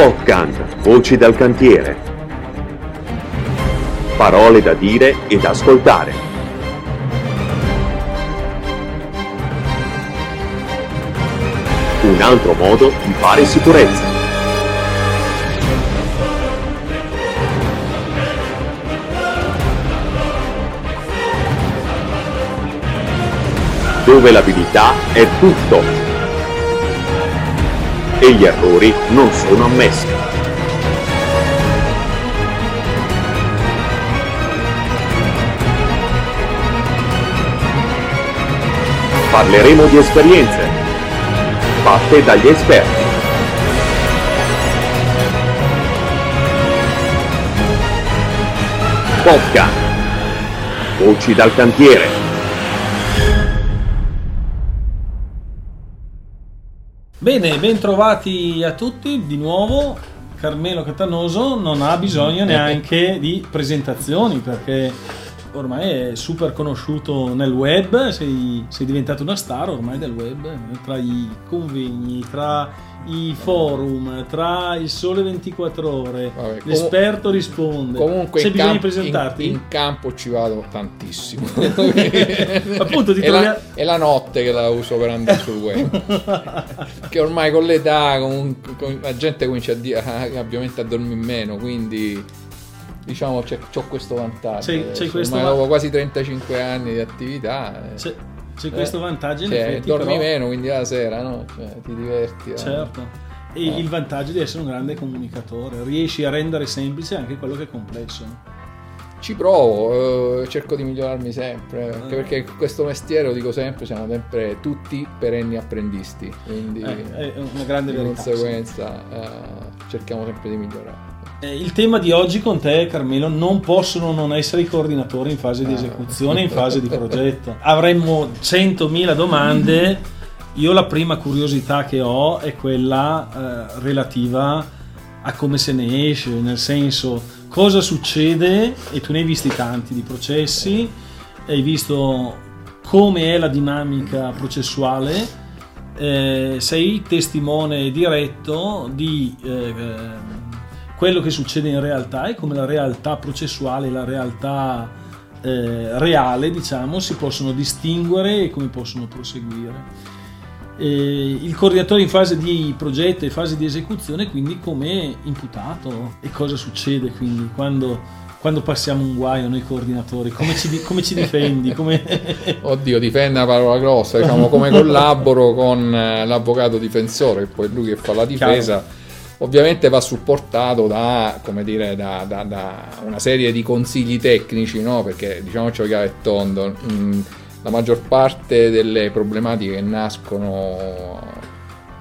Podcast, voci dal cantiere. Parole da dire e da ascoltare. Un altro modo di fare sicurezza. Dove l'abilità è tutto e gli errori non sono ammessi. Parleremo di esperienze fatte dagli esperti. Podcast. Voci dal cantiere. Bene, bentrovati a tutti di nuovo. Carmelo Catanoso non ha bisogno neanche di presentazioni perché ormai è super conosciuto nel web, sei, sei diventato una star ormai del web, tra i convegni, tra i forum, tra il sole 24 ore, Vabbè, comu- l'esperto risponde. Comunque bisogno camp- di presentarti? in- in campo ci vado tantissimo. Appunto, ti è, la, trovi- è la notte che la uso per andare sul web. che ormai con l'età comunque, con- la gente comincia a dire ah, ovviamente a dormire meno, quindi diciamo c'è, c'ho questo vantaggio. C'è- c'è questo ormai va- dopo quasi 35 anni di attività. eh, C'è, c'è questo eh, vantaggio in cioè, effetti, dormi però- meno, quindi la sera no? Cioè, ti diverti. eh. Certo. E Eh. il vantaggio di essere un grande comunicatore, riesci a rendere semplice anche quello che è complesso. Ci provo, eh, cerco di migliorarmi sempre, anche Eh. perché in questo mestiere, lo dico sempre, siamo sempre tutti perenni apprendisti, quindi Eh, è una grande di verità. conseguenza eh, cerchiamo sempre di migliorare. Eh, il tema di oggi con te, Carmelo, non possono non essere i coordinatori in fase di Ah. esecuzione, in fase di progetto. Avremmo 100.000 domande. Io la prima curiosità che ho è quella eh, relativa a come se ne esce, nel senso cosa succede, e tu ne hai visti tanti di processi, hai visto come è la dinamica processuale, eh, sei testimone diretto di eh, quello che succede in realtà e come la realtà processuale e la realtà eh, reale, diciamo, si possono distinguere e come possono proseguire. Eh, il coordinatore in fase di progetto e fase di esecuzione quindi come imputato e cosa succede quindi quando, quando passiamo un guaio noi coordinatori come ci, come ci difendi come... Oddio, difende una parola grossa, diciamo come collaboro con eh, l'avvocato difensore, poi è lui che fa la difesa. Ovviamente va supportato da, dire, da, da- da una serie di consigli tecnici, no? perché diciamoci chiaro e tondo, mh, la maggior parte delle problematiche che nascono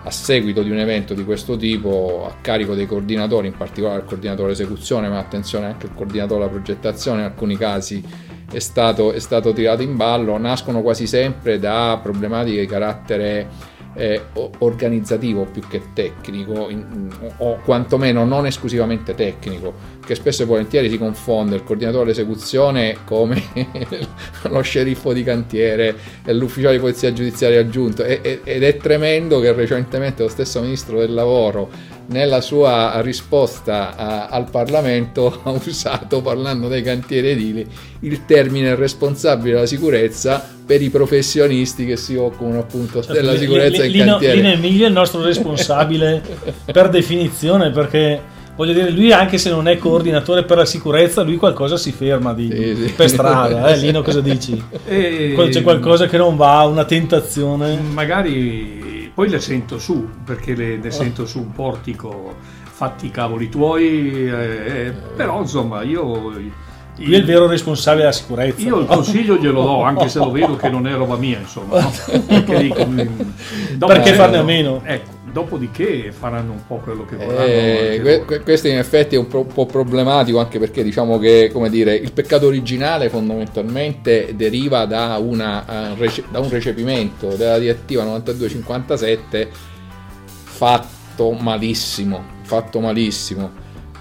a seguito di un evento di questo tipo a carico dei coordinatori, in particolare il coordinatore esecuzione, ma attenzione anche il coordinatore della progettazione in alcuni casi è stato, è stato tirato in ballo, nascono quasi sempre da problematiche di carattere eh, organizzativo più che tecnico, in- o quantomeno non esclusivamente tecnico, che spesso e volentieri si confonde il coordinatore dell'esecuzione come lo sceriffo di cantiere e l'ufficiale di polizia giudiziaria aggiunto ed è tremendo che recentemente lo stesso ministro del lavoro nella sua risposta a- al Parlamento ha usato, parlando dei cantieri edili, il termine responsabile della sicurezza per i professionisti che si occupano appunto della sicurezza in Lino, cantiere. Lino Emilio è il nostro responsabile per definizione perché voglio dire lui anche se non è coordinatore per la sicurezza lui qualcosa si ferma di- Sì, sì. per strada eh? Lino cosa dici? E C'è qualcosa che non va, una tentazione Magari poi le sento su, perché le, le sento su un portico, fatti i cavoli tuoi, eh, eh, però insomma io... lui è il vero responsabile della sicurezza Io il consiglio glielo do, anche se lo vedo che non è roba mia, insomma. no? Perché, dico, mm, Perché farne a meno? Ecco, dopodiché faranno un po' quello che vorranno. Eh, que- questo in effetti è un pro- po' problematico anche perché diciamo che come dire, il peccato originale fondamentalmente deriva da, una, eh, rece- da un recepimento della direttiva 9257 fatto malissimo, fatto malissimo.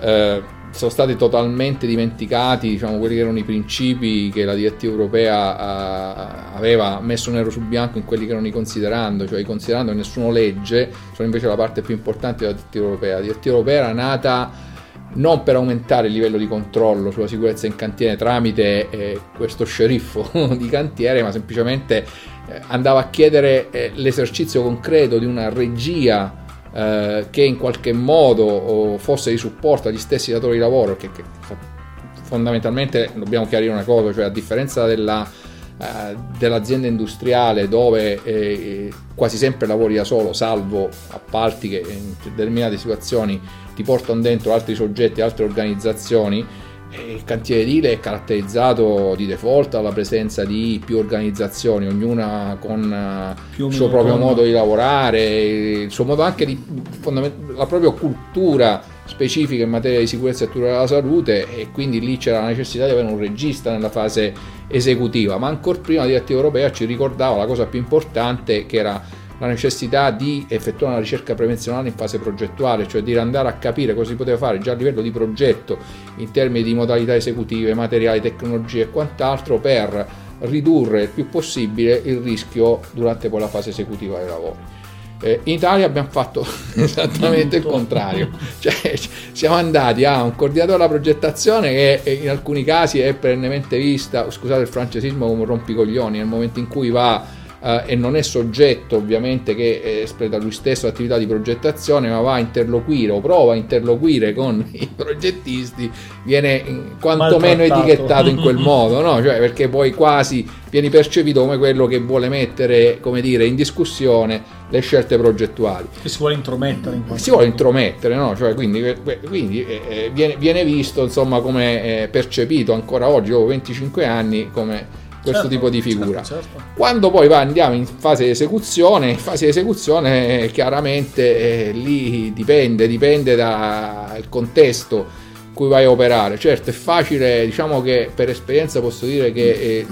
Eh, sono stati totalmente dimenticati diciamo, quelli che erano i principi che la direttiva europea uh, aveva messo nero su bianco in quelli che erano i considerando, cioè i considerando che nessuno legge, sono invece la parte più importante della direttiva europea. La direttiva europea era nata non per aumentare il livello di controllo sulla sicurezza in cantiere tramite eh, questo sceriffo di cantiere, ma semplicemente eh, andava a chiedere eh, l'esercizio concreto di una regia eh, che in qualche modo fosse di supporto agli stessi datori di lavoro, che, che fondamentalmente dobbiamo chiarire una cosa, cioè a differenza della, eh, dell'azienda industriale dove eh, quasi sempre lavori da solo, salvo appalti che in determinate situazioni ti portano dentro altri soggetti, altre organizzazioni, il cantiere edile è caratterizzato di default dalla presenza di più organizzazioni, ognuna con eh, il suo proprio con... modo di lavorare, il suo modo anche di la propria cultura specifica in materia di sicurezza e tutela della salute e quindi lì c'era la necessità di avere un regista nella fase esecutiva, ma ancora prima la direttiva europea ci ricordava la cosa più importante che era la necessità di effettuare una ricerca prevenzionale in fase progettuale, cioè di andare a capire cosa si poteva fare già a livello di progetto in termini di modalità esecutive, materiali, tecnologie e quant'altro per ridurre il più possibile il rischio durante poi la fase esecutiva dei lavori. Eh, in Italia abbiamo fatto esattamente il contrario, cioè siamo andati a un coordinatore della progettazione che in alcuni casi è perennemente vista, scusate il francesismo, come un rompicoglioni nel momento in cui va eh, e non è soggetto ovviamente che eh, espleta lui stesso attività di progettazione, ma va a interloquire o prova a interloquire con i progettisti, viene quantomeno etichettato in quel modo, no? cioè, perché poi quasi vieni percepito come quello che vuole mettere come dire, in discussione le scelte progettuali. Che si vuole intromettere in Si vuole intromettere, no? cioè, quindi, quindi eh, eh, viene, viene, visto insomma, come eh, percepito ancora oggi, dopo 25 anni, come questo certo, tipo di figura. Certo, certo. Quando poi va, andiamo in fase di esecuzione, in fase di esecuzione chiaramente eh, lì dipende, dipende dal contesto in cui vai a operare. Certo è facile, diciamo che per esperienza posso dire che eh,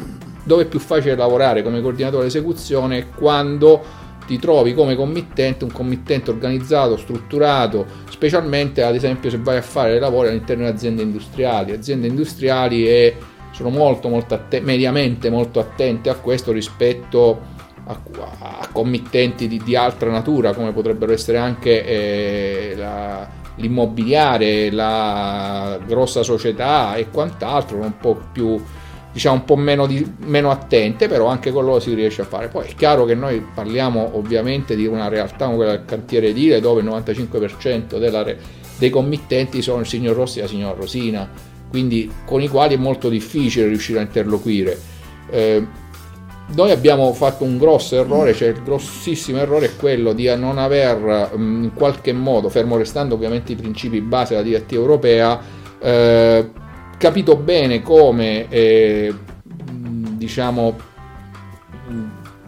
dove è più facile lavorare come coordinatore di esecuzione è quando ti trovi come committente, un committente organizzato, strutturato, specialmente ad esempio se vai a fare lavori all'interno di aziende industriali. Aziende industriali e sono molto, molto atte- mediamente molto attente a questo rispetto a, a committenti di, di, altra natura, come potrebbero essere anche eh, la, l'immobiliare, la grossa società e quant'altro, un po' più diciamo un po' meno, di, meno attente, però anche con loro si riesce a fare. Poi è chiaro che noi parliamo ovviamente di una realtà come quella del cantiere edile, dove il 95% della, dei committenti sono il signor Rossi e la signora Rosina quindi con i quali è molto difficile riuscire a interloquire. Eh, noi abbiamo fatto un grosso errore, cioè il grossissimo errore è quello di non aver mm, in qualche modo, fermo restando ovviamente i principi base della direttiva europea, eh, capito bene come eh, diciamo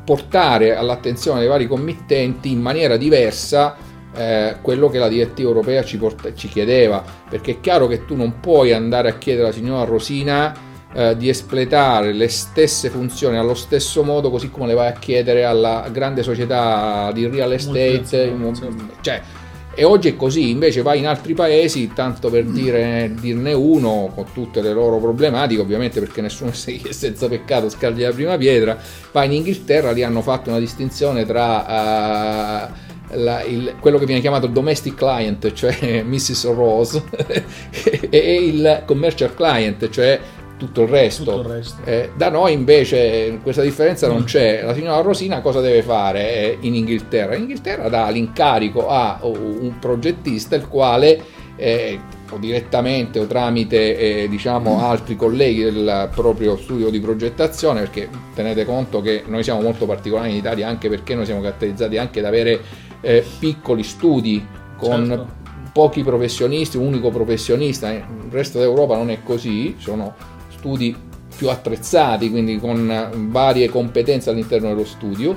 portare all'attenzione dei vari committenti in maniera diversa eh, quello che la direttiva europea ci, porta, ci, chiedeva, perché è chiaro che tu non puoi andare a chiedere alla signora Rosina eh, di espletare le stesse funzioni allo stesso modo così come le vai a chiedere alla grande società di real estate, certo. cioè, e oggi è così, invece vai in altri paesi, tanto per dire, dirne uno, con tutte le loro problematiche, ovviamente perché nessuno è senza peccato scaglia la prima pietra, vai in Inghilterra, lì hanno fatto una distinzione tra... Uh, la, il, quello che viene chiamato domestic client, cioè Mrs. Rose, e il commercial client, cioè tutto il resto. Tutto il resto. Eh, da noi invece questa differenza non mm. c'è. La signora Rosina cosa deve fare eh, in Inghilterra? In Inghilterra dà l'incarico a un progettista il quale eh, o direttamente o tramite eh, diciamo altri colleghi del proprio studio di progettazione perché tenete conto che noi siamo molto particolari in Italia anche perché noi siamo caratterizzati anche da avere eh, piccoli studi con certo. pochi professionisti, un unico professionista, il resto d'Europa non è così, sono studi più attrezzati, quindi con varie competenze all'interno dello studio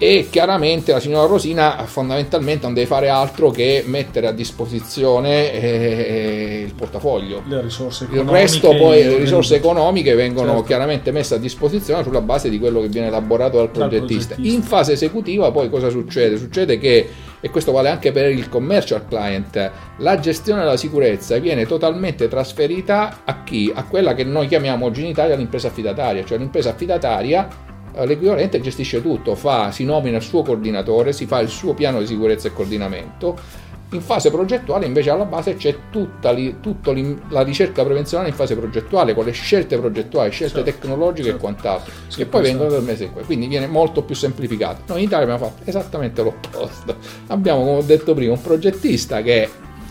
e chiaramente la signora Rosina fondamentalmente non deve fare altro che mettere a disposizione eh, il portafoglio. Le risorse Il economiche. resto poi, le risorse economiche vengono Certo. chiaramente messe a disposizione sulla base di quello che viene elaborato dal Dal progettista. progettista. In fase esecutiva poi cosa succede? Succede che, e questo vale anche per il commercial client, la gestione della sicurezza viene totalmente trasferita a chi? A quella che noi chiamiamo oggi in Italia l'impresa affidataria, cioè l'impresa affidataria l'equivalente gestisce tutto, fa, si nomina il suo coordinatore, si fa il suo piano di sicurezza e coordinamento. In fase progettuale invece alla base c'è tutta li- tutto l'im- la ricerca prevenzionale in fase progettuale con le scelte progettuali, scelte Certo, tecnologiche certo. e quant'altro, Sì, che poi questo- vengono dal mese in cui. Quindi viene molto più semplificato. Noi in Italia abbiamo fatto esattamente l'opposto. Abbiamo, come ho detto prima, un progettista che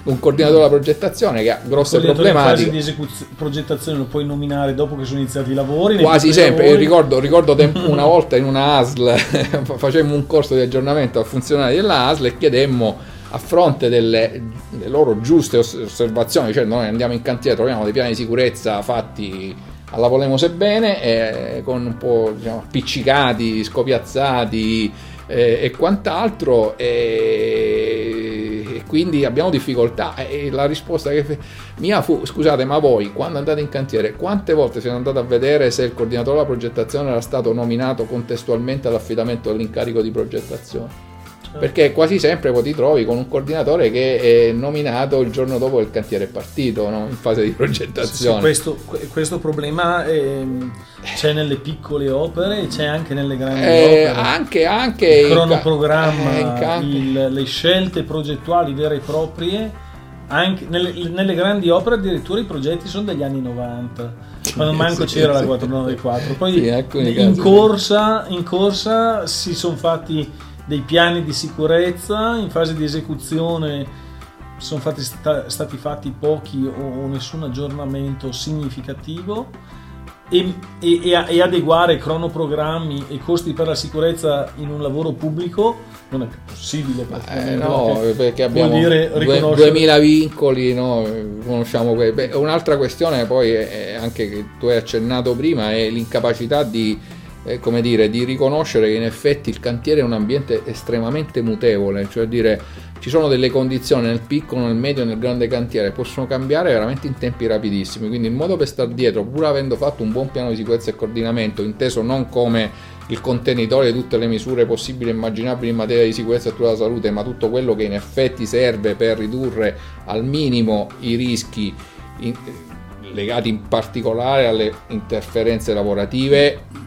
un coordinatore della progettazione che ha grosse problematiche. di esecuz- progettazione lo puoi nominare dopo che sono iniziati i lavori. Quasi sempre, lavori. ricordo, ricordo temp- una volta in una ASL facemmo un corso di aggiornamento a funzionari della ASL e chiedemmo a fronte delle, delle loro giuste os- osservazioni, cioè noi andiamo in cantiere, troviamo dei piani di sicurezza fatti alla volemo sebbene, eh, con un po' diciamo, appiccicati, scopiazzati eh, e quant'altro, e, e quindi abbiamo difficoltà. E la risposta che mia fu: scusate, ma voi quando andate in cantiere, quante volte siete andati a vedere se il coordinatore della progettazione era stato nominato contestualmente all'affidamento dell'incarico di progettazione? Perché quasi sempre poi ti trovi con un coordinatore che è nominato il giorno dopo il cantiere è partito, no? in fase di Sì, sì, progettazione. questo, que- questo problema ehm, c'è nelle piccole opere c'è anche nelle grandi Eh, opere. anche, anche il cronoprogramma, eh, in ca- il- le scelte progettuali vere e proprie, anche nelle, nelle grandi opere addirittura i progetti sono degli anni 90, quando manco sì, c'era la sì. 494. Poi Sì, in corsa, in corsa si sono fatti dei piani di sicurezza, in fase di esecuzione sono fatti sta- stati fatti pochi o, o nessun aggiornamento significativo e, e- e- adeguare cronoprogrammi e costi per la sicurezza in un lavoro pubblico non è possibile. Eh, no, perché abbiamo vuol dire riconoscere 2000 vincoli, no? conosciamo que- beh, un'altra questione poi è anche che tu hai accennato prima è l'incapacità di, eh, come dire, di riconoscere che in effetti il cantiere è un ambiente estremamente mutevole, cioè dire ci sono delle condizioni nel piccolo, nel medio e nel grande cantiere possono cambiare veramente in tempi rapidissimi, quindi il modo per stare dietro, pur avendo fatto un buon piano di sicurezza e coordinamento, inteso non come il contenitore di tutte le misure possibili e immaginabili in materia di sicurezza e tutela della salute, ma tutto quello che in effetti serve per ridurre al minimo i rischi in- legati in particolare alle interferenze lavorative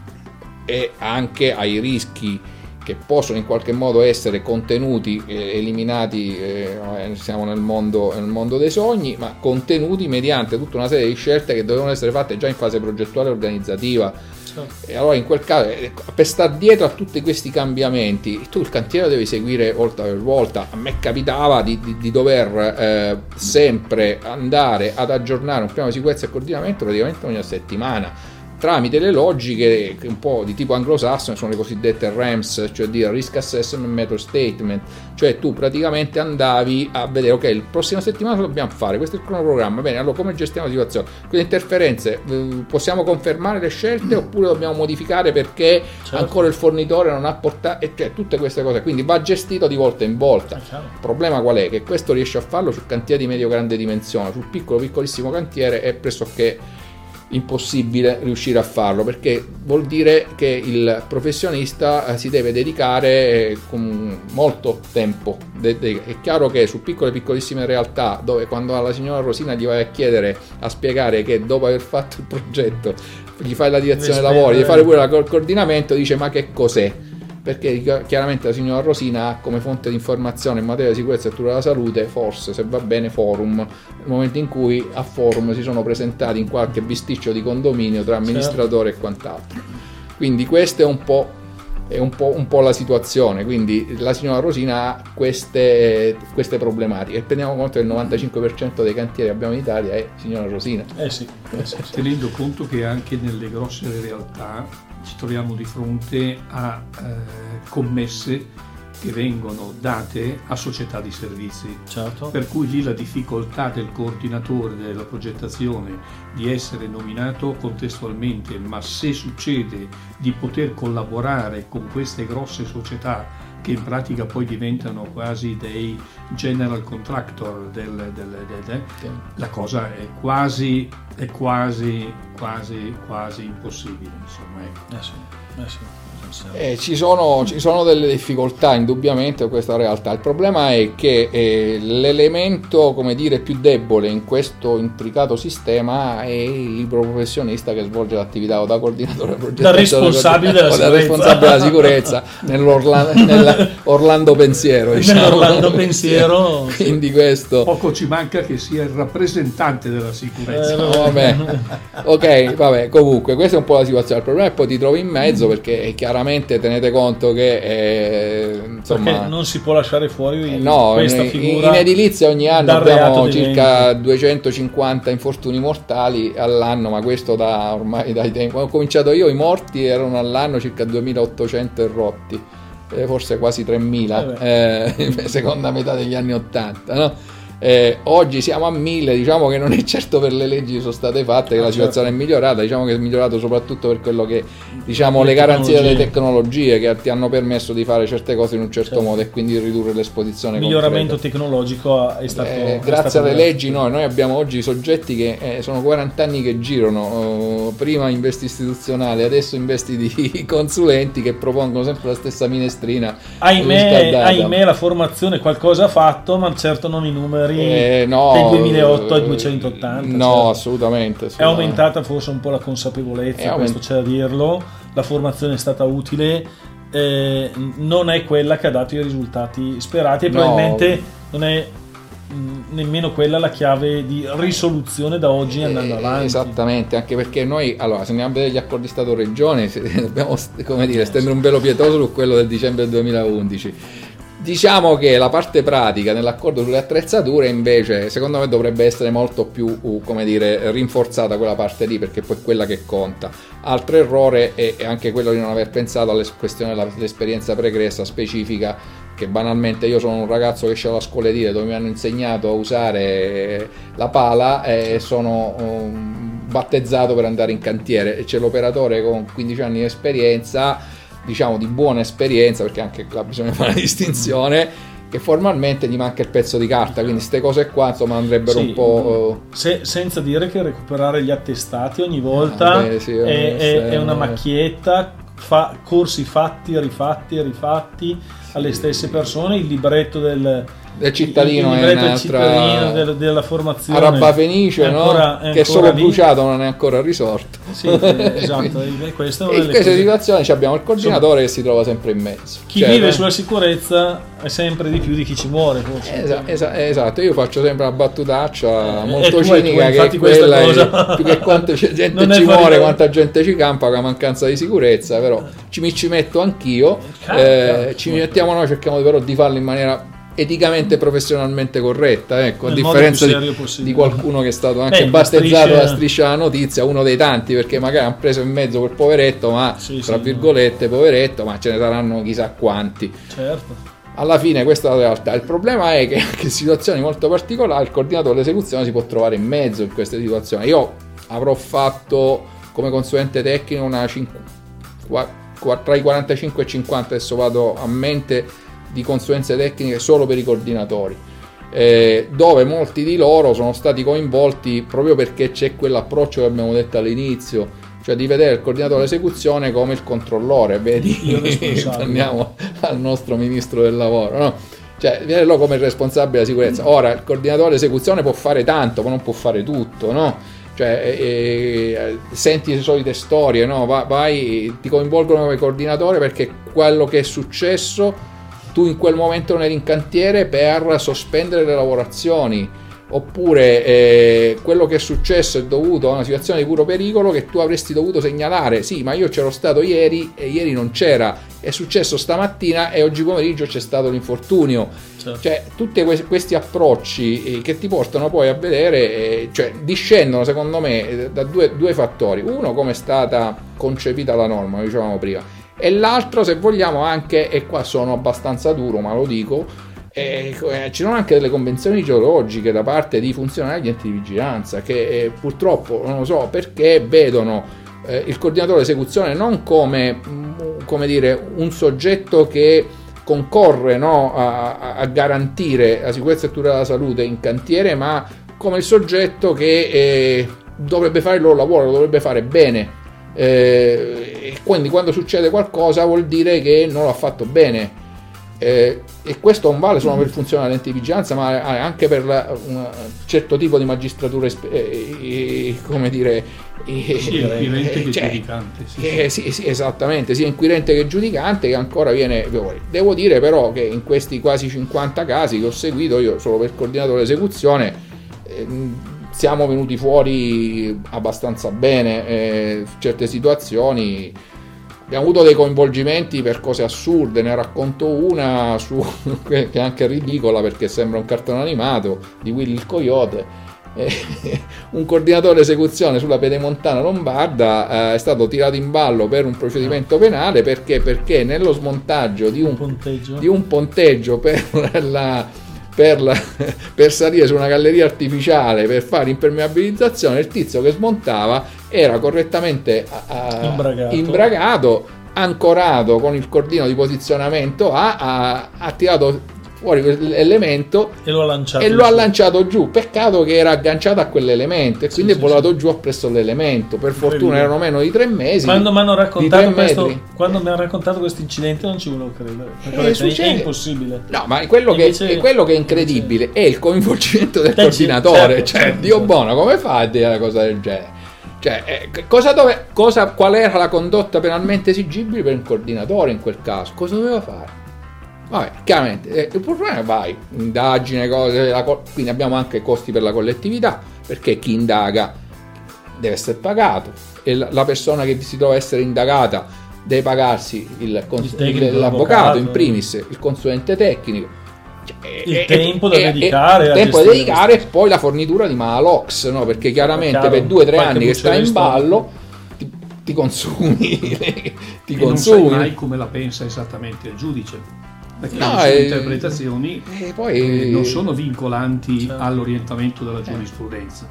e anche ai rischi che possono in qualche modo essere contenuti, eh, eliminati, eh, siamo nel mondo, nel mondo dei sogni, ma contenuti mediante tutta una serie di scelte che dovevano essere fatte già in fase progettuale e organizzativa. E allora in quel caso, eh, per stare dietro a tutti questi cambiamenti, tu il cantiere lo devi seguire volta per volta. A me capitava di, di- di dover eh, sempre andare ad aggiornare un piano di sicurezza e coordinamento praticamente ogni settimana tramite le logiche che un po' di tipo anglosassone sono le cosiddette RAMS, cioè dire Risk Assessment Method Statement, cioè tu praticamente andavi a vedere ok, la prossima settimana cosa dobbiamo fare, questo è il cronoprogramma, bene, allora come gestiamo la situazione? Quelle interferenze eh, possiamo confermare le scelte oppure dobbiamo modificare perché Certo. ancora il fornitore non ha portato, cioè tutte queste cose, quindi va gestito di volta in volta. È chiaro. Il problema qual è? Che questo riesce a farlo su cantieri di medio-grande dimensione, sul piccolo piccolissimo cantiere è pressoché impossibile riuscire a farlo perché vuol dire che il professionista eh, si deve dedicare eh, con molto tempo. È chiaro che su piccole piccolissime realtà dove quando alla signora Rosina gli vai a chiedere a spiegare che dopo aver fatto il progetto gli fai la direzione lavori, fare spendere- pure il coordinamento, dice ma che cos'è? Perché chi- chiaramente la signora Rosina ha come fonte di informazione in materia di sicurezza e tutela della salute, forse se va bene, forum, nel momento in cui a forum si sono presentati in qualche bisticcio di condominio tra amministratore e quant'altro. Quindi questa è un po', è un po', un po' la situazione, quindi la signora Rosina ha queste, queste problematiche e teniamo conto che il 95% dei cantieri che abbiamo in Italia è signora Rosina. Eh sì, eh sì, sì. tenendo conto che anche nelle grosse realtà ci troviamo di fronte a eh, commesse che vengono date a società di servizi. Certo. Per cui lì la difficoltà del coordinatore della progettazione di essere nominato contestualmente, ma se succede di poter collaborare con queste grosse società che in pratica poi diventano quasi dei general contractor del, del, del, del la cosa è quasi, è quasi, quasi, quasi impossibile. Insomma, ecco. Eh sì, eh sì. Eh, ci, sono, ci, sono, delle difficoltà indubbiamente in questa realtà. Il problema è che eh, l'elemento come dire, più debole in questo intricato sistema è il libro professionista che svolge l'attività o da coordinatore progetto da responsabile della sicurezza, responsabile della sicurezza nell'Orlando Pensiero. Diciamo. Nell'Orlando Pensiero. Quindi questo... Poco ci manca che sia il rappresentante della sicurezza. Eh, vabbè. ok, vabbè, comunque questa è un po' la situazione. Il problema è che poi ti trovi in mezzo perché è chiaramente chiaramente tenete conto che eh, insomma, non si può lasciare fuori eh, no, questa in, figura in edilizia ogni anno abbiamo circa 250 infortuni mortali all'anno ma questo da ormai dai tempi. Quando ho cominciato io i morti erano all'anno circa 2800 e rotti eh, forse quasi 3000 eh, seconda metà degli anni 80 no? Eh, oggi siamo a 1000, diciamo che non è certo per le leggi che sono state fatte che ah, la certo. situazione è migliorata, diciamo che è migliorato soprattutto per quello che diciamo le, garanzie delle tecnologie che ti hanno permesso di fare certe cose in un certo, certo. modo e quindi ridurre l'esposizione. Il miglioramento concreta. tecnologico è stato... Eh, grazie stato alle leggi noi, noi, abbiamo oggi soggetti che eh, sono 40 anni che girano, oh, prima investi istituzionali, adesso investi di consulenti che propongono sempre la stessa minestrina. Ahimè, ahimè la formazione qualcosa ha fatto, ma certo non i numeri eh, no, del 2008 ai 280. No, cioè, assolutamente, assolutamente, È aumentata forse un po' la consapevolezza, questo c'è da dirlo. La formazione è stata utile, eh, non è quella che ha dato i risultati sperati e no. probabilmente non è nemmeno quella la chiave di risoluzione da oggi andando eh, avanti. Esattamente, anche perché noi, allora, se andiamo a vedere gli accordi Stato-Regione, dobbiamo come dire, stendere un velo pietoso su quello del dicembre 2011 Diciamo che la parte pratica nell'accordo sulle attrezzature invece secondo me dovrebbe essere molto più uh, come dire, rinforzata quella parte lì perché poi è quella che conta. Altro errore è anche quello di non aver pensato alla questione dell'esperienza pregressa specifica che banalmente io sono un ragazzo che esce dalla scuola edile dove mi hanno insegnato a usare la pala e sono um, battezzato per andare in cantiere e c'è l'operatore con 15 anni di esperienza diciamo di buona esperienza, perché anche là bisogna fare una distinzione, che formalmente gli manca il pezzo di carta, quindi queste cose qua insomma andrebbero sì, un po'... Se, senza dire che recuperare gli attestati ogni volta ah, beh, sì, è, è, è, una macchietta, fa corsi fatti, rifatti, rifatti alle stesse persone, il libretto del del cittadino il, il è un'altra cittadino della, della formazione Araba Fenice no? che è solo lì. bruciato non è ancora risorto sì, esatto e questa in queste situazioni abbiamo il coordinatore che si trova sempre in mezzo chi cioè, vive eh? sulla sicurezza è sempre di più di chi ci muore Esa, esa, esatto io faccio sempre una battutaccia eh, molto cinica che è quella cosa... più che quanta gente ci muore quanta gente ci campa con la mancanza di sicurezza però ci, mi ci metto anch'io eh, ci mettiamo noi cerchiamo però di farlo in maniera eticamente e professionalmente corretta, ecco, a differenza di, di, qualcuno che è stato anche Beh, battezzato striscia... da striscia la notizia, uno dei tanti, perché magari hanno preso in mezzo quel poveretto, ma sì, tra sì, virgolette no. poveretto, ma ce ne saranno chissà quanti. Certo. Alla fine questa è la realtà. Il problema è che anche in situazioni molto particolari il coordinatore dell'esecuzione si può trovare in mezzo in queste situazioni. Io avrò fatto come consulente tecnico una 5, tra i 45 e i 50, adesso vado a mente di consulenze tecniche solo per i coordinatori, eh, dove molti di loro sono stati coinvolti proprio perché c'è quell'approccio che abbiamo detto all'inizio, cioè di vedere il coordinatore dell'esecuzione come il controllore, vedi, andiamo al nostro ministro del lavoro, no? cioè vederlo come il responsabile della sicurezza. Ora il coordinatore dell'esecuzione può fare tanto, ma non può fare tutto, no? Cioè, eh, senti le solite storie, no? vai, vai, ti coinvolgono come coordinatore perché quello che è successo tu in quel momento non eri in cantiere per sospendere le lavorazioni oppure eh, quello che è successo è dovuto a una situazione di puro pericolo che tu avresti dovuto segnalare. Sì ma io c'ero stato ieri e ieri non c'era. È successo stamattina e oggi pomeriggio c'è stato l'infortunio. Certo. cioè tutti questi approcci eh, che ti portano poi a vedere eh, cioè discendono secondo me da due, due fattori. Uno come è stata concepita la norma dicevamo prima e l'altro se vogliamo anche, e qua sono abbastanza duro ma lo dico, eh, ci sono anche delle convenzioni geologiche da parte di funzionari di enti di vigilanza che eh, purtroppo non lo so perché vedono eh, il coordinatore di esecuzione non come, mm, come dire, un soggetto che concorre no, a, a, garantire la sicurezza e tutela della salute in cantiere, ma come il soggetto che eh, dovrebbe fare il loro lavoro, lo dovrebbe fare bene. Eh, quindi quando succede qualcosa vuol dire che non l'ha fatto bene. Eh, e questo non vale solo per il funzionamento di vigilanza, ma anche per la, un certo tipo di magistratura, eh, come dire, sì, inquirente che cioè, giudicante. Sì, eh, sì. Sì, esattamente, sia inquirente che giudicante che ancora viene... Devo dire però che in questi quasi 50 casi che ho seguito, io solo per coordinatore esecuzione, eh, siamo venuti fuori abbastanza bene, eh, certe situazioni abbiamo avuto dei coinvolgimenti per cose assurde, ne racconto una su, che è anche ridicola perché sembra un cartone animato di Willy il Coyote. Eh, un coordinatore esecuzione sulla pedemontana lombarda eh, è stato tirato in ballo per un procedimento penale perché, perché nello smontaggio di un, ponteggio. Di un ponteggio per la, per, la, per, salire su una galleria artificiale per fare impermeabilizzazione, il tizio che smontava era correttamente uh, imbragato. imbragato. ancorato con il cordino di posizionamento A, ha, ha tirato fuori quell'elemento e lo ha lanciato, e lo ha lanciato giù. Peccato che era agganciato a quell'elemento e quindi sì, è volato sì. giù appresso l'elemento. Per fortuna erano meno di tre mesi. Quando mi hanno raccontato, questo, quando mi hanno raccontato questo incidente non ci volevo credere. Perché è impossibile. No, ma quello, invece, che, quello che, è incredibile invece, è il coinvolgimento del coordinatore. Certo, cioè, certo, Dio certo. buono, come fa a dire una cosa del genere? Cioè, eh, cosa dove, cosa, qual era la condotta penalmente esigibile per un coordinatore in quel caso? Cosa doveva fare? Vabbè, chiaramente, eh, il problema è vai, indagine, cose, co- quindi abbiamo anche costi per la collettività, perché chi indaga deve essere pagato e la, la persona che si trova a essere indagata deve pagarsi il, cons- il l'avvocato in primis, il consulente tecnico. Cioè, il e, tempo da dedicare, il tempo da dedicare e poi la fornitura di Malox, no? perché chiaramente chiaro, per due o tre anni che sta in ballo ti, ti consumi, ti e consumi. non sai mai come la pensa esattamente il giudice perché no, le eh, interpretazioni eh, poi, non sono vincolanti certo. all'orientamento della giurisprudenza.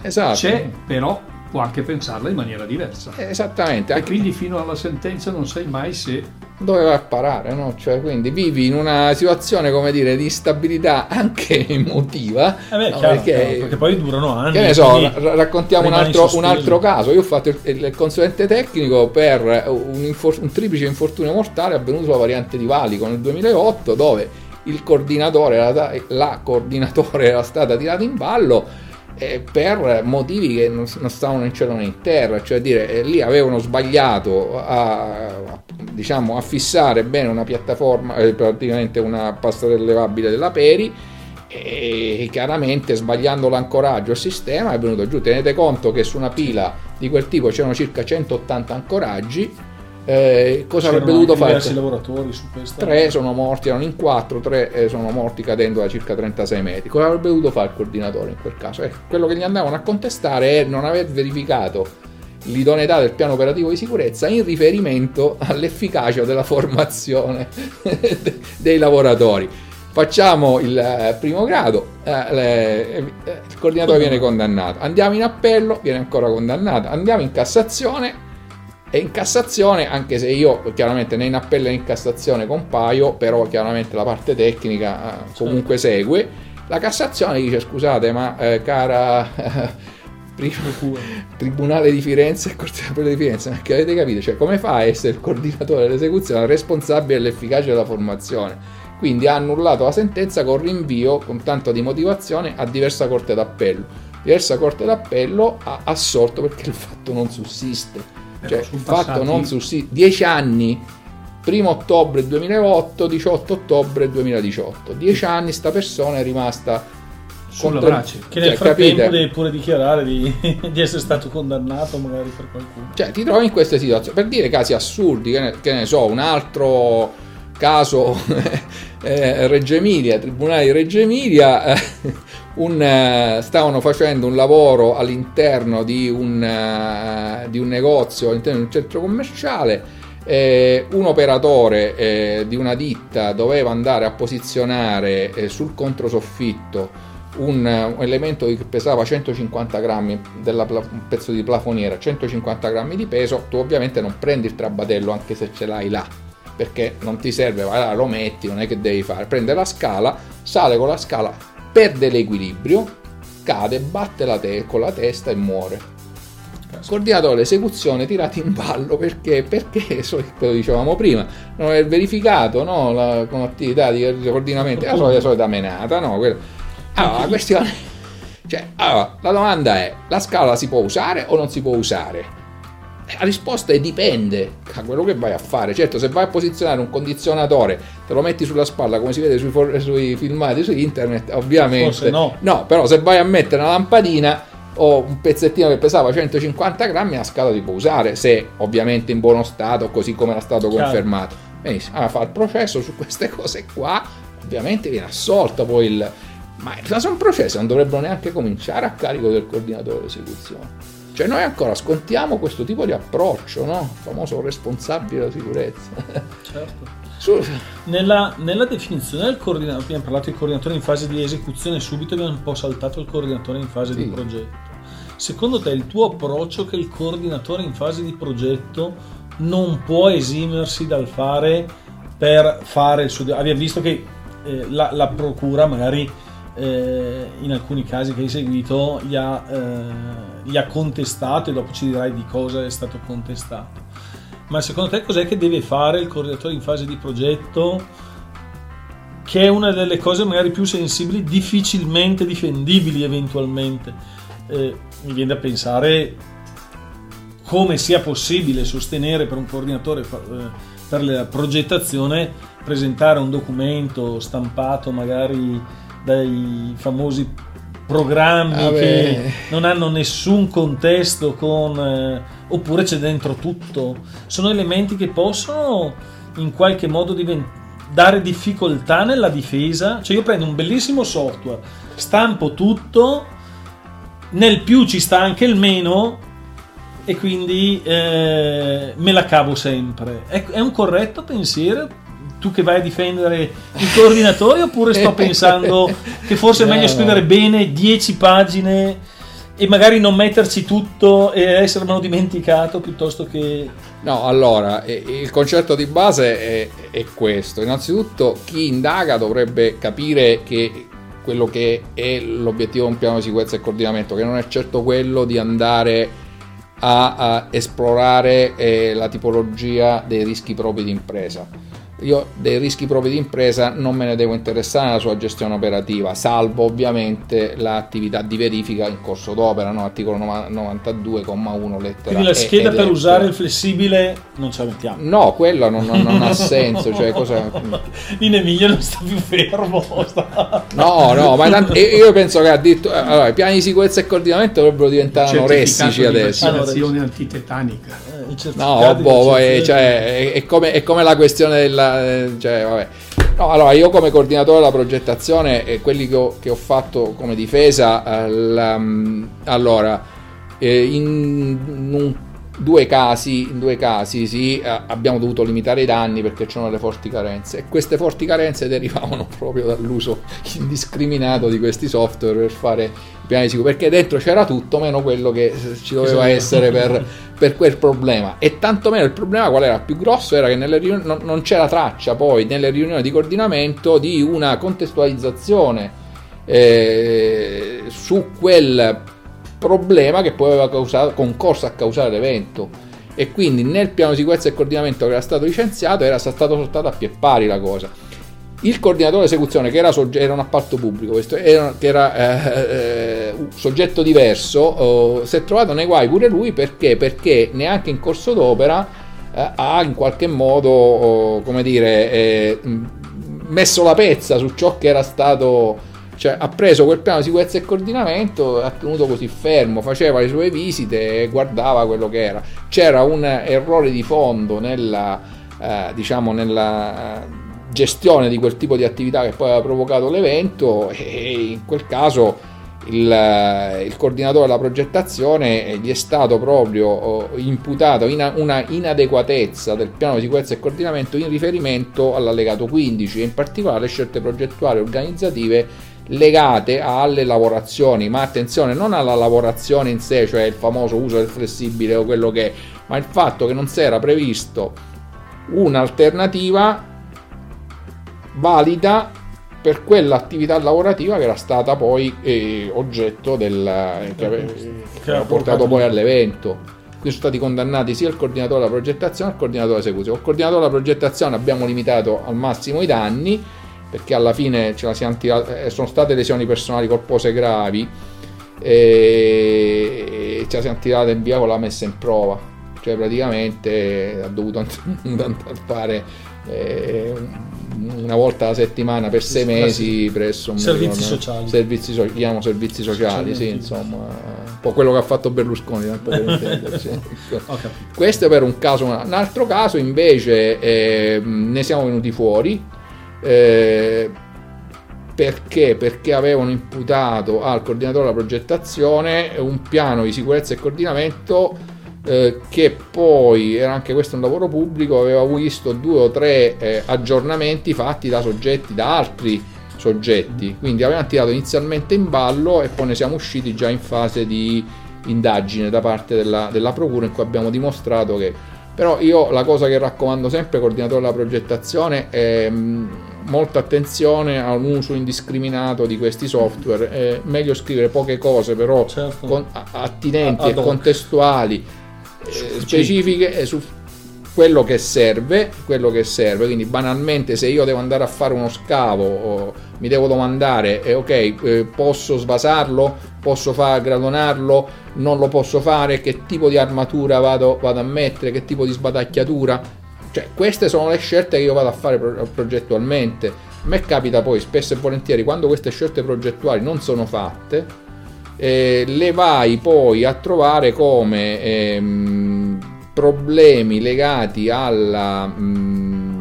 Esatto. C'è però può anche pensarla in maniera diversa. Esattamente. E quindi fino alla sentenza non sai mai se dove va a parare, no? Cioè, quindi vivi in una situazione, come dire, di instabilità anche emotiva. Eh beh, no? chiaro, perché, chiaro, perché, poi durano anni. Che ne so, r- raccontiamo un altro, un altro, caso. Io ho fatto il, il consulente tecnico per un, infor- un, triplice infortunio mortale avvenuto sulla variante di Valico nel 2008, dove il coordinatore, la, la coordinatore era stata tirata in ballo eh, per motivi che non, non, stavano in cielo né in terra, cioè dire eh, lì avevano sbagliato a, a, diciamo, a fissare bene una piattaforma, eh, praticamente una passerella elevabile della Peri e chiaramente sbagliando l'ancoraggio al sistema è venuto giù. Tenete conto che su una pila di quel tipo c'erano circa 180 ancoraggi eh, cosa C'erano avrebbe dovuto fare? Tre sono morti, erano in quattro, tre eh, sono morti cadendo da circa 36 metri. Cosa avrebbe dovuto fare il coordinatore in quel caso? Eh, quello che gli andavano a contestare è non aver verificato l'idoneità del piano operativo di sicurezza in riferimento all'efficacia della formazione dei lavoratori. Facciamo il eh, primo grado, eh, eh, il coordinatore viene condannato, andiamo in appello, viene ancora condannato, andiamo in Cassazione, e in Cassazione, anche se io chiaramente né in appello né in Cassazione compaio, però chiaramente la parte tecnica eh, comunque certo. segue, la Cassazione dice scusate ma eh, cara eh, Tribunale di Firenze e Corte d'Appello di Firenze, ma che avete capito? Cioè come fa a essere il coordinatore dell'esecuzione responsabile dell'efficacia della formazione? Quindi ha annullato la sentenza con rinvio con tanto di motivazione a diversa Corte d'Appello. Diversa Corte d'Appello ha assolto perché il fatto non sussiste cioè, fatto non sussiste 10 anni 1 ottobre 2008 18 ottobre 2018 10 anni sta persona è rimasta sulla brace. Che nel cioè, frattempo capite? devi pure dichiarare di, di, essere stato condannato magari per qualcuno. Cioè ti trovi in queste situazioni per dire casi assurdi che ne, che ne so un altro caso eh, Reggio Emilia tribunale di Reggio Emilia eh, un, uh, stavano facendo un lavoro all'interno di un, uh, di un negozio, all'interno di un centro commerciale eh, un operatore eh, di una ditta doveva andare a posizionare eh, sul controsoffitto un, un, elemento che pesava 150 grammi, della, un pezzo di plafoniera, 150 grammi di peso, tu ovviamente non prendi il trabatello anche se ce l'hai là, perché non ti serve, là, lo metti, non è che devi fare, prende la scala, sale con la scala, perde l'equilibrio, cade, batte la te- con la testa e muore. Coordinatore l'esecuzione tirati in ballo perché, perché? Quello dicevamo prima. Non è verificato no, la, con attività di coordinamento. La solita, solita menata no, allora la questione cioè, allora, la domanda è la scala si può usare o non si può usare la risposta è dipende da quello che vai a fare. Certo, se vai a posizionare un condizionatore, te lo metti sulla spalla come si vede sui, for- sui filmati su internet, ovviamente. Forse no. No, però se vai a mettere una lampadina o un pezzettino che pesava 150 grammi, la scala si può usare, se ovviamente in buono stato, così come era stato Chiaro. confermato. Benissimo, allora fa il processo su queste cose qua, ovviamente viene assolto poi il... Ma sono processi, non dovrebbero neanche cominciare a carico del coordinatore d'esecuzione. Cioè noi ancora scontiamo questo tipo di approccio, no? Il famoso responsabile della sicurezza. Certo. Nella, nella, definizione del coordinatore, abbiamo parlato di coordinatore in fase di esecuzione, subito abbiamo un po' saltato il coordinatore in fase sì. di progetto. Secondo te il tuo approccio che il coordinatore in fase di progetto non può esimersi dal fare per fare il suo... Abbiamo visto che eh, la, la, procura magari eh, in alcuni casi che hai seguito gli ha, eh, gli ha contestato e dopo ci dirai di cosa è stato contestato. Ma secondo te cos'è che deve fare il coordinatore in fase di progetto? Che è una delle cose magari più sensibili, difficilmente difendibili eventualmente eh, mi viene da pensare come sia possibile sostenere per un coordinatore eh, per la progettazione presentare un documento stampato magari dai famosi programmi ah che non hanno nessun contesto con eh, oppure c'è dentro tutto sono elementi che possono in qualche modo diventare dare difficoltà nella difesa cioè io prendo un bellissimo software stampo tutto nel più ci sta anche il meno e quindi eh, me la cavo sempre. È, è, un corretto pensiero? Tu che vai a difendere i coordinatori oppure sto pensando che forse è meglio scrivere bene 10 pagine e magari non metterci tutto e essermelo dimenticato piuttosto che... No, allora, il concetto di base è, è questo. Innanzitutto chi indaga dovrebbe capire che quello che è l'obiettivo di un piano di sicurezza e coordinamento, che non è certo quello di andare a, a esplorare eh, la tipologia dei rischi propri di impresa io dei rischi propri di impresa non me ne devo interessare nella sua gestione operativa, salvo ovviamente l'attività di verifica in corso d'opera, no? articolo 92,1 lettera Quindi la scheda per usare il flessibile non ce la mettiamo? No, quella non, non, non ha senso. Cioè, cosa... In Emilia non sta più fermo. Sta... No, no, ma tant- io penso che addirittura allora, i piani di sicurezza e coordinamento dovrebbero diventare anoressici adesso. Vaccinazione antitetanica. Eh, no, boh, cioè, è, è, come, è come la questione della eh, cioè, vabbè. No, allora io come coordinatore della progettazione e quelli che ho, che ho fatto come difesa, eh, la, mm, allora, eh, in, in due casi, in due casi sì, eh, abbiamo dovuto limitare i danni perché c'erano delle forti carenze e queste forti carenze derivavano proprio dall'uso indiscriminato di questi software per fare i piani di sicurezza perché dentro c'era tutto meno quello che ci doveva essere per, per quel problema. E tantomeno il problema qual era? Più grosso era che nelle riunioni non, non c'era traccia poi nelle riunioni di coordinamento di una contestualizzazione eh, su quel problema che poi aveva causato, concorso a causare l'evento. E quindi nel piano di sicurezza e coordinamento che era stato licenziato era stato portato a pie pari la cosa il coordinatore esecuzione che era, sogge- era un appalto pubblico questo, era, che era eh, eh, un soggetto diverso oh, si è trovato nei guai pure lui perché, perché neanche in corso d'opera eh, ha in qualche modo oh, come dire eh, messo la pezza su ciò che era stato cioè ha preso quel piano di sicurezza e coordinamento ha tenuto così fermo faceva le sue visite e guardava quello che era. C'era un errore di fondo nella eh, diciamo nella gestione di quel tipo di attività che poi aveva provocato l'evento e in quel caso il, il, coordinatore della progettazione gli è stato proprio oh, imputato in una inadeguatezza del piano di sicurezza e coordinamento in riferimento all'allegato 15 e in particolare scelte progettuali e organizzative legate alle lavorazioni, ma attenzione non alla lavorazione in sé, cioè il famoso uso del flessibile o quello che è, ma il fatto che non si era previsto un'alternativa valida per quell'attività lavorativa che era stata poi eh, oggetto del eh, che, ave, che ha portato poi all'evento. Qui sono stati condannati sia il coordinatore della progettazione che il coordinatore dell'esecuzione. Il coordinatore della progettazione abbiamo limitato al massimo i danni perché alla fine ce la siamo tirata, eh, sono state lesioni personali colpose gravi e ce la siamo tirata in via con la messa in prova. Cioè praticamente ha dovuto andare a fare eh, una volta alla settimana per sei mesi presso un servizi sociali. Servizi, so, chiamo servizi sociali sì, insomma un po' quello che ha fatto Berlusconi tanto per intenderci. Questo è per un caso un altro caso invece eh, ne siamo venuti fuori eh, perché? Perché avevano imputato al coordinatore della progettazione un piano di sicurezza e coordinamento eh, che poi, era anche questo un lavoro pubblico, aveva visto due o tre eh, aggiornamenti fatti da soggetti, da altri soggetti. Quindi avevamo tirato inizialmente in ballo e poi ne siamo usciti già in fase di indagine da parte della, della Procura in cui abbiamo dimostrato che... Però io la cosa che raccomando sempre coordinatore della progettazione è mm, molta attenzione a un uso indiscriminato di questi software. È meglio scrivere poche cose, però certo. con, attinenti e contestuali eh, specifiche su quello che serve, quello che serve. Quindi banalmente se io devo andare a fare uno scavo mi devo domandare eh, ok, eh, posso svasarlo, posso far gradonarlo, non lo posso fare, che tipo di armatura vado, vado a mettere, che tipo di sbatacchiatura. Cioè, queste sono le scelte che io vado a fare progettualmente. A me capita poi spesso e volentieri quando queste scelte progettuali non sono fatte, eh, le vai poi a trovare come ehm, problemi legati alla mh, mm,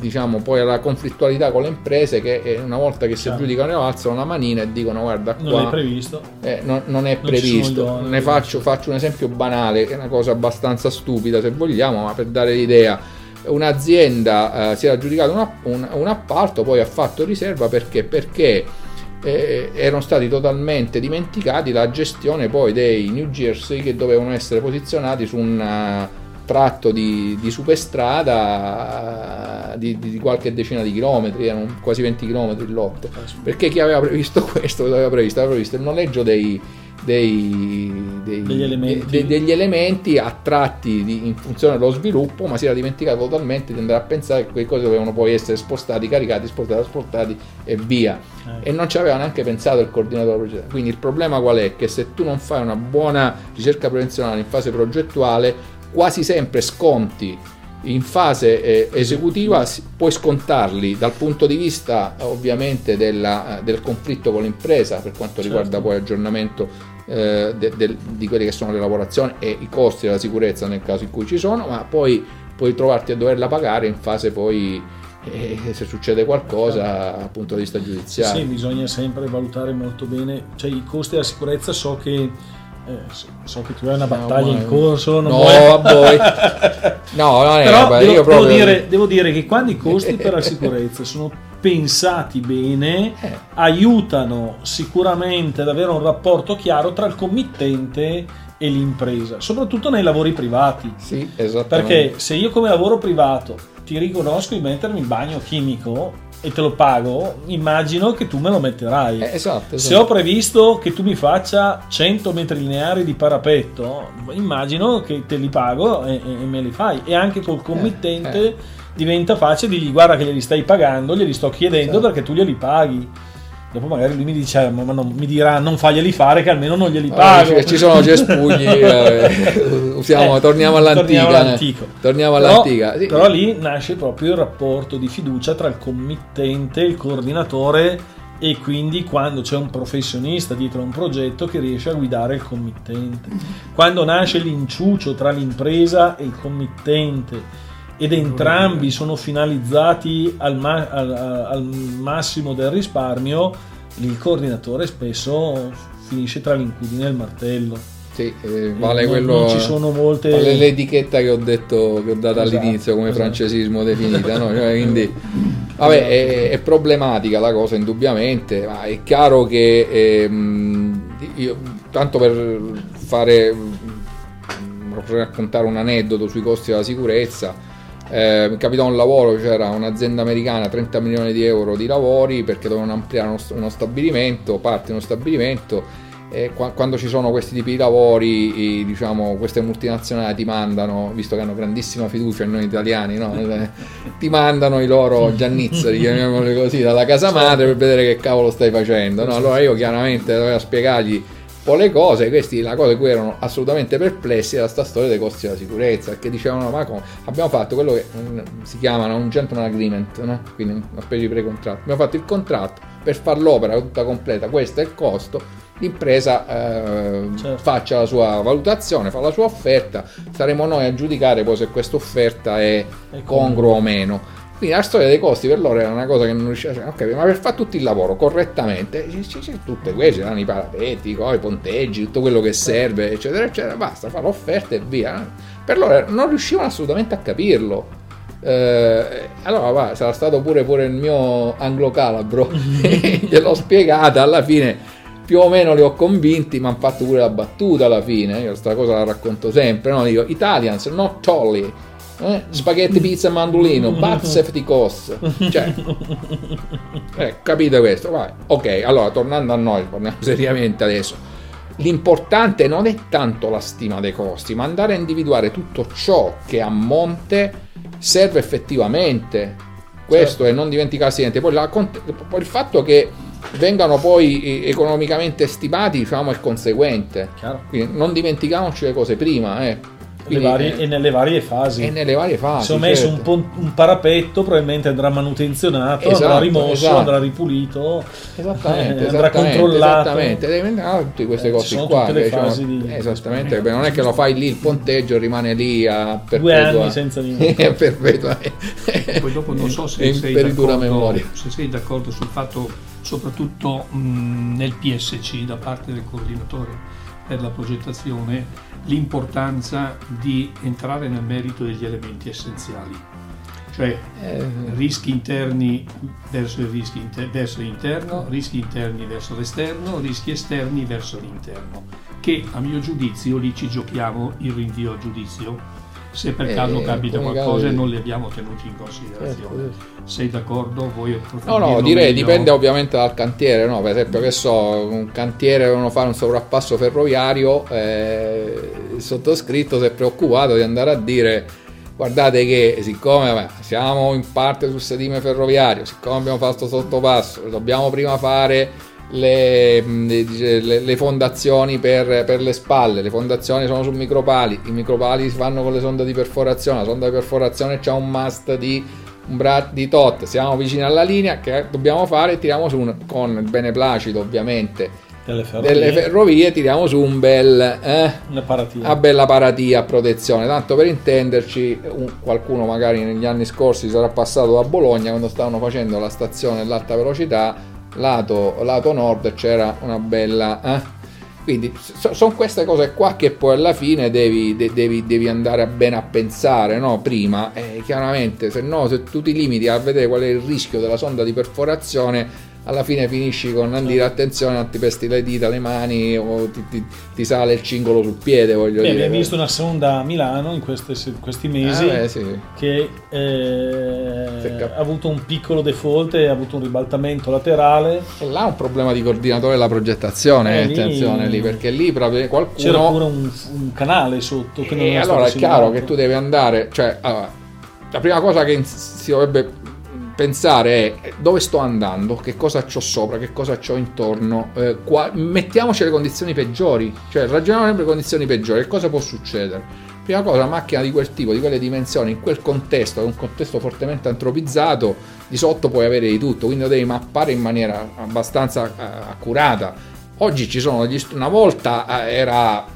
diciamo poi alla conflittualità con le imprese che eh, una volta che si aggiudicano alzano la manina e dicono guarda qua non è previsto. Eh, non, non, è non previsto. ne faccio, faccio un esempio banale che è una cosa abbastanza stupida se vogliamo ma per dare l'idea. Un'azienda eh, si era aggiudicata un, un, un appalto poi ha fatto riserva perché? Perché eh, erano stati totalmente dimenticati la gestione poi dei New Jersey che dovevano essere posizionati su un uh, tratto di, di superstrada uh, di, di, qualche decina di chilometri, erano quasi 20 chilometri il lotto. Perché chi aveva previsto questo? Aveva previsto, aveva previsto il noleggio dei, dei, dei, degli, elementi. De, degli, elementi. attratti di, in funzione dello sviluppo, ma si era dimenticato totalmente di andare a pensare che quei cose dovevano poi essere spostati, caricati, spostati, spostati e via. Eh. E non ci aveva neanche pensato il coordinatore progettuale. Quindi il problema qual è? Che se tu non fai una buona ricerca prevenzionale in fase progettuale, quasi sempre sconti in fase eh, esecutiva puoi scontarli dal punto di vista ovviamente della, eh, del conflitto con l'impresa per quanto riguarda certo. poi l'aggiornamento eh, de, de, di quelle che sono le lavorazioni e i costi della sicurezza nel caso in cui ci sono, ma poi puoi trovarti a doverla pagare in fase poi eh, se succede qualcosa dal punto di vista giudiziario. Sì, bisogna sempre valutare molto bene, cioè i costi della sicurezza so che eh, so che tu hai una battaglia no, in corso. no, vuoi... voi. No, non è, Però devo, io proprio... devo, dire, devo dire che quando i costi per la sicurezza sono pensati bene, eh. aiutano sicuramente ad avere un rapporto chiaro tra il committente e l'impresa, soprattutto nei lavori privati. Sì. Perché se io come lavoro privato ti riconosco di mettermi in bagno chimico, e te lo pago, immagino che tu me lo metterai. Eh, esatto, esatto. Se ho previsto che tu mi faccia 100 metri lineari di parapetto, immagino che te li pago e, e me li fai. E anche col committente eh, eh. diventa facile dirgli guarda che glieli stai pagando, glieli sto chiedendo esatto. perché tu glieli paghi. Dopo magari lui mi, dice, ma non, mi dirà non faglieli fare che almeno non glieli pago. Oh, ci sono cespugli, eh, usiamo, eh, torniamo all'antica. Torniamo, all'antico. torniamo all'antica. Però, sì. però lì nasce proprio il rapporto di fiducia tra il committente, il coordinatore e quindi quando c'è un professionista dietro a un progetto che riesce a guidare il committente. Quando nasce l'inciucio tra l'impresa e il committente ed entrambi sono finalizzati al, ma- al, al massimo del risparmio, il coordinatore spesso finisce tra l'incudine e il martello. Sì, eh, vale non, quello. non ci sono molte. Vale l'etichetta che ho detto, che ho dato Esatto, all'inizio come esatto. francesismo definita, no? Cioè, quindi, vabbè, è, è problematica la cosa, indubbiamente, ma è chiaro che ehm, io, tanto per fare per raccontare un aneddoto sui costi della sicurezza. Eh, mi capitò un lavoro, c'era un'azienda americana, 30 milioni di euro di lavori perché dovevano ampliare uno, uno stabilimento, parte di uno stabilimento e qua- quando ci sono questi tipi di lavori, i- diciamo, queste multinazionali ti mandano, visto che hanno grandissima fiducia in noi italiani, no? Eh, ti mandano i loro giannizzeri, chiamiamoli così, dalla casa madre per vedere che cavolo stai facendo. no? Allora io chiaramente dovevo spiegargli po' le cose, questi la cosa di cui erano assolutamente perplessi era sta storia dei costi della sicurezza, perché dicevano ma come? abbiamo fatto quello che mm, si chiama un gentleman agreement, no? quindi una specie di pre-contratto, abbiamo fatto il contratto per fare l'opera tutta completa, questo è il costo, l'impresa eh, Certo. faccia la sua valutazione, fa la sua offerta, saremo noi a giudicare poi se questa offerta è È congrua o meno. Quindi la storia dei costi per loro era una cosa che non riusciva a capire, ma per fare tutto il lavoro correttamente, c- c- c'è tutte queste, erano i parapetti, i ponteggi, tutto quello che serve, eccetera, eccetera, basta, fa l'offerta e via. Per loro non riuscivano assolutamente a capirlo. Eh, allora va, sarà stato pure, pure il mio anglo-calabro, gliel'ho spiegata alla fine più o meno li ho convinti, mi hanno fatto pure la battuta alla fine. Io questa cosa la racconto sempre. No? Dico Italians, not tolly. Eh? Spaghetti, pizza e mandolino, but safety cost. Cioè, eh, capite questo? Vai. Ok, allora tornando a noi, parliamo seriamente adesso. L'importante non è tanto la stima dei costi, ma andare a individuare tutto ciò che a monte serve effettivamente. Questo e non dimenticarsi niente. Poi, la poi il fatto che vengano poi economicamente stimati, diciamo, è conseguente. Chiaro. Quindi non dimentichiamoci le cose prima, eh. Quindi, varie- eh, e nelle varie fasi. e nelle varie fasi. Se ho messo certo. un, pon- un parapetto, probabilmente andrà manutenzionato, Esatto, andrà rimosso, esatto. andrà ripulito, Esattamente, eh, andrà controllato. Esattamente, devi andare tutte queste Eh, cose sono qua. tutte diciamo, fasi di- esattamente, perché non è che lo fai lì il ponteggio rimane lì a Due anni perpetua. senza niente. perpetua. Poi dopo non so se in sei, se sei d'accordo sul fatto, soprattutto mh, nel PSC da parte del coordinatore per la progettazione, l'importanza di entrare nel merito degli elementi essenziali. Cioè Eh, rischi interni verso il rischio inter- verso l'interno, rischi interni verso l'esterno, rischi esterni verso l'interno, che a mio giudizio lì ci giochiamo il rinvio a giudizio. Se per Eh, caso capita come qualcosa e non li abbiamo tenuti in considerazione. certo. Sei d'accordo? Vuoi No, approfondirlo no, direi meglio? dipende ovviamente dal cantiere, no? Per esempio, che so, un cantiere devono fare un sovrappasso ferroviario, eh, il sottoscritto si è preoccupato di andare a dire guardate che siccome vabbè, siamo in parte sul sedime ferroviario, siccome abbiamo fatto sottopasso, dobbiamo prima fare le, dice, le- le fondazioni per, per le spalle, le fondazioni sono su micropali, i micropali si fanno con le sonde di perforazione, la sonda di perforazione c'ha un mast di un bra di tot, siamo vicini alla linea che dobbiamo fare, tiriamo su un, con il beneplacito ovviamente Delle ferrovie, delle ferrovie, tiriamo su un bel... Eh, una bella paratia a protezione, tanto per intenderci, un- qualcuno magari negli anni scorsi sarà passato da Bologna quando stavano facendo la stazione dell'alta velocità, lato, lato nord c'era una bella... eh. Quindi sono queste cose qua che poi alla fine devi, de- devi- devi andare bene a pensare, no? Prima, eh, chiaramente, se no, se tu ti limiti a vedere qual è il rischio della sonda di perforazione, alla fine finisci con non dire attenzione, non ti pesti le dita, le mani o ti, ti- ti sale il cingolo sul piede, voglio Beh, dire. abbiamo visto una sonda a Milano in queste- questi mesi Ah, beh, sì. che eh, ha avuto un piccolo default e ha avuto un ribaltamento laterale. E là è un problema di coordinatore della progettazione, Eh, eh, lì- attenzione lì, perché lì proprio qualcuno... C'era pure un, un canale sotto che E era allora è chiaro che tu devi andare, cioè, allora, la prima cosa che si dovrebbe pensare è dove sto andando, che cosa c'ho sopra, che cosa c'ho intorno, eh, qua- mettiamoci le condizioni peggiori, cioè ragioniamo sempre le condizioni peggiori, che cosa può succedere? Prima cosa, una macchina di quel tipo, di quelle dimensioni, in quel contesto, un contesto fortemente antropizzato, di sotto puoi avere di tutto, quindi lo devi mappare in maniera abbastanza eh, accurata. Oggi ci sono degli una volta eh, era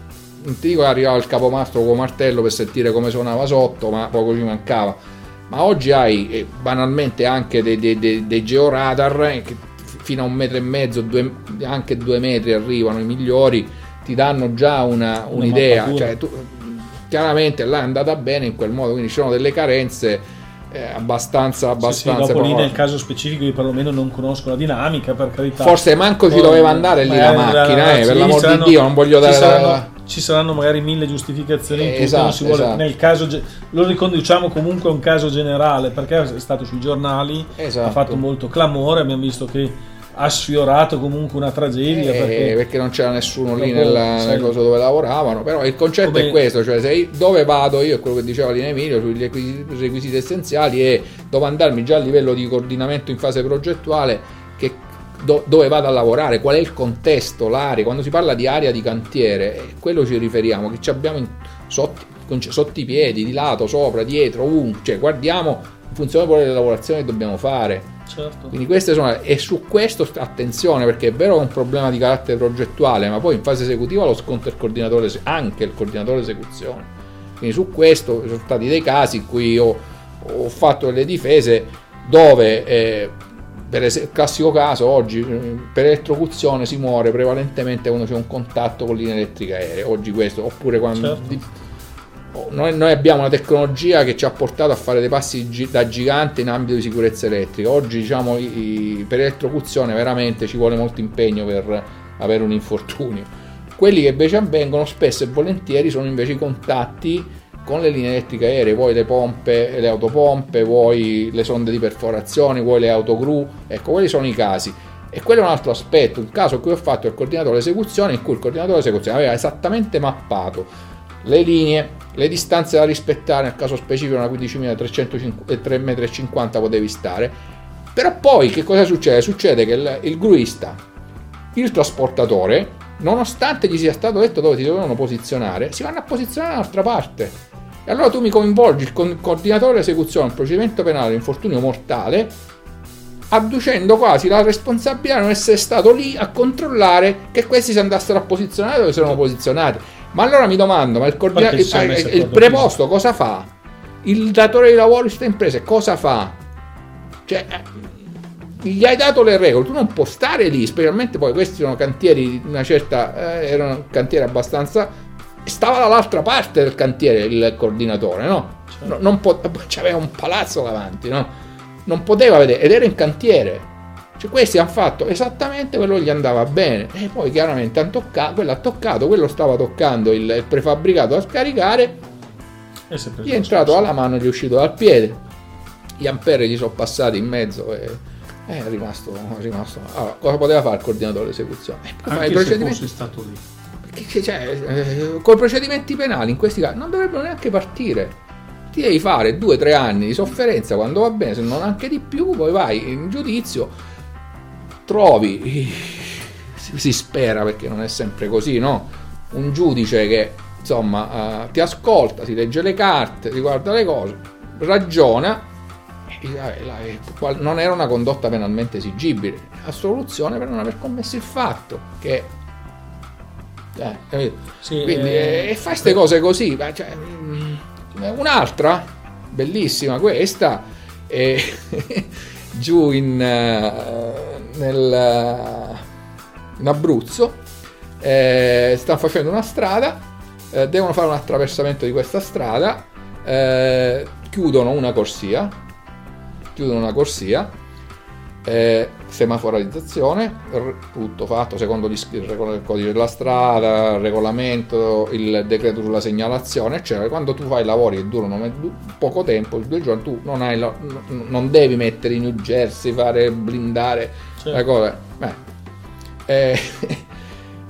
non ti dico che arrivava il capomastro con martello per sentire come suonava sotto, ma poco ci mancava. Ma oggi hai eh, banalmente anche dei, dei- dei- dei georadar eh, che fino a un metro e mezzo, due, anche due metri arrivano i migliori, ti danno già una, un'idea. Cioè, tu, chiaramente là è andata bene in quel modo, quindi ci sono delle carenze eh, abbastanza, Sì, sì, abbastanza dopo lì nel caso specifico io perlomeno non conosco la dinamica per carità. Forse manco ci doveva andare lì la eh, macchina, eh, per l'amor di Dio, non voglio dare la- ci saranno magari mille giustificazioni in Eh, esatto, non si vuole- esatto. nel caso lo riconduciamo comunque a un caso generale perché è stato sui giornali Esatto. ha fatto molto clamore abbiamo visto che ha sfiorato comunque una tragedia Eh, perché, perché non c'era nessuno lì nella, nel coso dove lavoravano però il concetto Come- è questo cioè se io- dove vado io è quello che diceva Lina Emilio sui requisiti, requisiti essenziali e devo andarmi già a livello di coordinamento in fase progettuale che do- dove vado a lavorare qual è il contesto l'area quando si parla di area di cantiere eh, quello ci riferiamo che ci abbiamo in- sotto, sotto i piedi di lato sopra dietro ovunque cioè guardiamo in funzione poi delle lavorazioni che dobbiamo fare certo. quindi queste sono e su questo st- attenzione perché è vero che è un problema di carattere progettuale, ma poi in fase esecutiva lo sconta il coordinatore, anche il coordinatore esecuzione. Quindi su questo sono stati dei casi in cui io ho fatto delle difese dove eh, per esempio il classico caso oggi eh, per elettrocuzione si muore prevalentemente quando c'è un contatto con linee elettriche aeree, oggi questo, oppure quando Certo. Oh, noi, noi abbiamo una tecnologia che ci ha portato a fare dei passi gi- da gigante in ambito di sicurezza elettrica. Oggi, diciamo, i- i- per elettrocuzione veramente ci vuole molto impegno per avere un infortunio. Quelli che invece avvengono spesso e volentieri sono invece i contatti con le linee elettriche aeree, vuoi le pompe, le autopompe, vuoi le sonde di perforazione, vuoi le autogru, ecco, quelli sono i casi. E quello è un altro aspetto, il caso in cui ho fatto il coordinatore esecuzione, in cui il coordinatore esecuzione aveva esattamente mappato le linee, le distanze da rispettare, nel caso specifico una 15.350 potevi stare, però poi che cosa succede? Succede che il, il gruista, il trasportatore, nonostante gli sia stato detto dove si dovevano posizionare, si vanno a posizionare dall'altra parte. E allora tu mi coinvolgi il coordinatore esecuzione, un procedimento penale, infortunio mortale, adducendo quasi la responsabilità di non essere stato lì a controllare che questi si andassero a posizionare dove si erano posizionati. Ma allora mi domando, ma il, coordina- Perché si sono il- il d'accordo preposto cosa fa? Il datore di lavoro di queste imprese cosa fa? Cioè, eh, gli hai dato le regole, tu non puoi stare lì, specialmente poi questi sono cantieri di una certa, eh, erano cantieri abbastanza, stava dall'altra parte del cantiere il coordinatore, no? No, non po- c'aveva un palazzo davanti, no? Non poteva vedere, ed era in cantiere. Cioè, questi hanno fatto esattamente quello che gli andava bene. E poi chiaramente hanno toccato, quello ha toccato, quello stava toccando il, il prefabbricato da scaricare, E gli è entrato alla mano e gli è uscito dal piede. Gli ampere gli sono passati in mezzo e è rimasto. È rimasto. Allora, cosa poteva fare il coordinatore esecuzione? Eh, Anche se fosse stato lì. Perché, cioè, eh, con procedimenti penali in questi casi non dovrebbero neanche partire. Ti devi fare due o tre anni di sofferenza quando va bene, se non anche di più, poi vai in giudizio, trovi, si, si spera perché non è sempre così, no? Un giudice che insomma eh, ti ascolta, si legge le carte, riguarda le cose, ragiona. e dice, "Vabbè, la- eh, non era una condotta penalmente esigibile, assoluzione per non aver commesso il fatto che eh? Sì, Quindi eh, eh, e fa queste cose così. ma cioè, mm, un'altra, bellissima questa, è giù in, eh, nel, in Abruzzo, eh, stanno facendo una strada, eh, devono fare un attraversamento di questa strada, eh, chiudono una corsia, chiudono una corsia, eh, semaforizzazione, tutto fatto secondo gli il il codice della strada, il regolamento, il decreto sulla segnalazione, eccetera. Quando tu fai lavori che durano poco tempo, due giorni, tu non, hai la- non devi mettere in New Jersey, fare blindare certo. la cosa. Eh,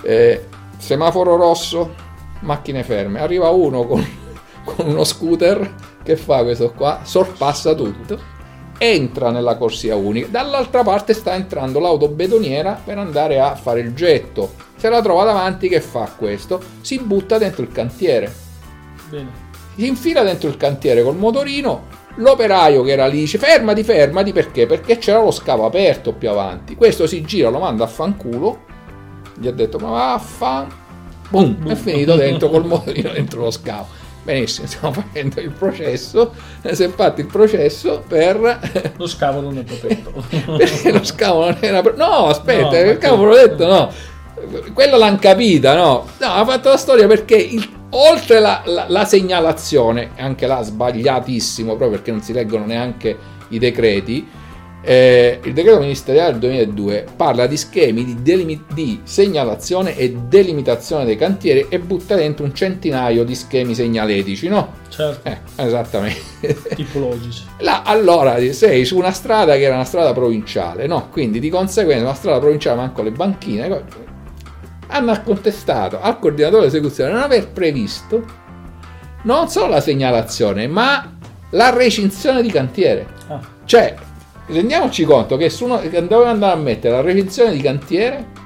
eh, semaforo rosso, macchine ferme. Arriva uno con, con uno scooter che fa questo qua, sorpassa tutto entra nella corsia unica. Dall'altra parte sta entrando l'auto bedoniera per andare a fare il getto. Se la trova davanti, che fa questo? Si butta dentro il cantiere. Bene. Si infila dentro il cantiere col motorino. L'operaio che era lì dice fermati, fermati perché? Perché c'era lo scavo aperto più avanti. Questo si gira, lo manda a fanculo. Gli ha detto ma vaffan. Boom, è finito dentro col motorino dentro lo scavo. Benissimo, stiamo facendo il processo, si è fatto il processo per... Lo scavolo nel protetto. perché lo scavolo non era... No, aspetta, No, il cavolo ho detto no. Quello l'hanno capita, no? No, ha fatto la storia perché il- oltre la, la- la segnalazione, anche là sbagliatissimo, proprio perché non si leggono neanche i decreti, eh, il decreto ministeriale del 2002 parla di schemi di, delimi- di segnalazione e delimitazione dei cantieri e butta dentro un centinaio di schemi segnaletici, no? Certo, Eh, esattamente. tipologici. Là, allora sei su una strada che era una strada provinciale, no? Quindi di conseguenza una strada provinciale, manco le banchine, hanno contestato al coordinatore dell'esecuzione non aver previsto non solo la segnalazione, ma la recinzione di cantiere. Ah, Cioè, rendiamoci conto che, su uno, doveva andare a mettere la recinzione di cantiere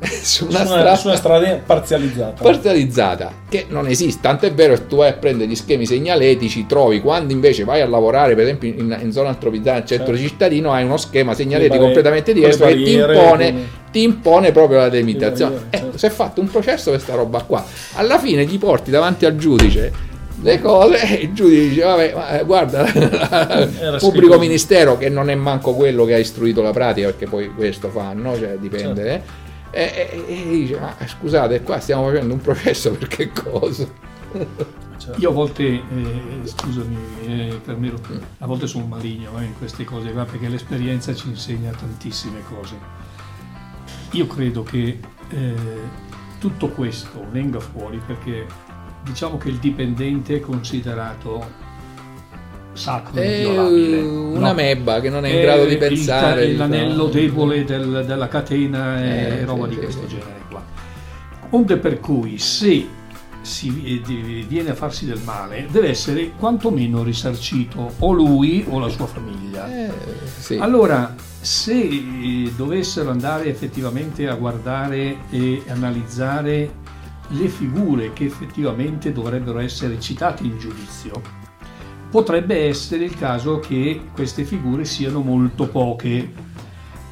su una su, strada una, su una strada parzializzata. parzializzata che non esiste tant'è vero che tu vai a prendere gli schemi segnaletici trovi quando invece vai a lavorare per esempio in, in zona antropizzata nel centro Certo. cittadino hai uno schema segnaletico barriere- completamente diverso che ti impone, con- ti impone proprio la delimitazione barriere, Eh, certo. si è fatto un processo questa roba qua alla fine gli porti davanti al giudice le cose e il giudice dice vabbè ma, eh, guarda Era pubblico ministero che non è manco quello che ha istruito la pratica perché poi questo fanno cioè dipende Certo. eh. E, e- e dice ma scusate qua stiamo facendo un processo per che cosa Certo. Io a volte, eh, scusami eh, Carmelo, a volte sono maligno eh, in queste cose qua perché l'esperienza ci insegna tantissime cose. Io credo che eh, tutto questo venga fuori perché diciamo che il dipendente è considerato sacro e è inviolabile. una no? mebba che non è in È grado di il pensare è l'anello diciamo. debole del- della catena e Eh, roba sì, di questo sì. genere qua. Onde per cui se si eh, di- viene a farsi del male deve essere quantomeno risarcito o lui o la sua famiglia. Eh, sì. Allora, se eh, dovessero andare effettivamente a guardare e analizzare le figure che effettivamente dovrebbero essere citate in giudizio, potrebbe essere il caso che queste figure siano molto poche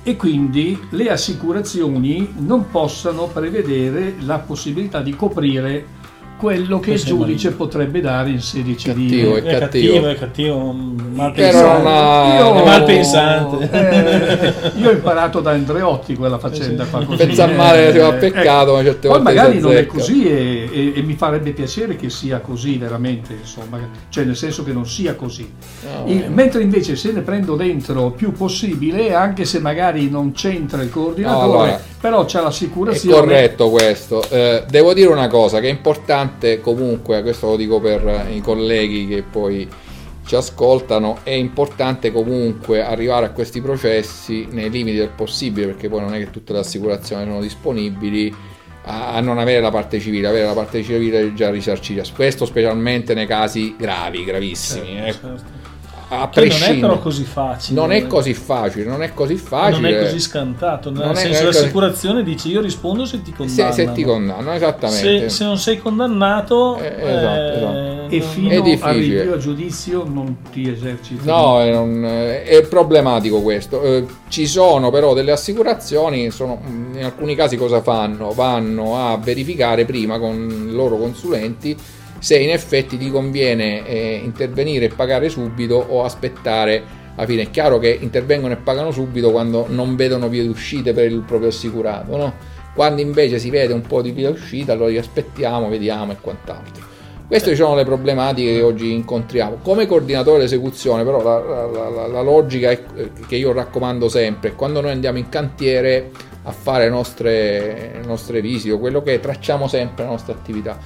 e quindi le assicurazioni non possano prevedere la possibilità di coprire quello che il è giudice potrebbe dare in sede Cattivo, civile. è È cattivo. cattivo, è cattivo, mal Era pensante. una- Io- È mal pensante. eh, io ho imparato da Andreotti quella faccenda qua così. Pensa eh, male va a eh, peccato, ma certe Poi volte magari non è così e, e- e mi farebbe piacere che sia così veramente, insomma, cioè nel senso che non sia così. No, Il- mentre invece se ne prendo dentro più possibile, anche se magari non c'entra il coordinatore, No, allora, però c'è È l'assicurazione. corretto questo. Eh, devo dire una cosa che è importante comunque, questo lo dico per eh, i colleghi che poi ci ascoltano, è importante comunque arrivare a questi processi nei limiti del possibile, perché poi non è che tutte le assicurazioni sono disponibili a, a non avere la parte civile, avere la parte civile già risarcita. Questo specialmente nei casi gravi, gravissimi. eh. Certo. A Che non è prescindere. però così facile. Non è così facile, non è così facile. Non è così scantato. Nel Non è- senso, non è così- l'assicurazione dice io rispondo se ti se, condanno. se ti condanno, esattamente. Se, se non sei condannato, Eh, esatto, esatto. E fino È al difficile. rinvio a giudizio non ti eserciti. No, è, non- è problematico questo. Eh, ci sono però delle assicurazioni, sono- in alcuni casi cosa fanno? Vanno a verificare prima con i loro consulenti se in effetti ti conviene eh, intervenire e pagare subito o aspettare alla fine. È chiaro che intervengono e pagano subito quando non vedono vie d'uscite per il proprio assicurato, no? Quando invece si vede un po' di via d'uscita, allora gli aspettiamo, vediamo e quant'altro. Queste sono le problematiche che oggi incontriamo. Come coordinatore d'esecuzione, però, la, la- la- la logica è- che io raccomando sempre, è quando noi andiamo in cantiere a fare nostre, nostre visite, quello che è, tracciamo sempre la nostra attività.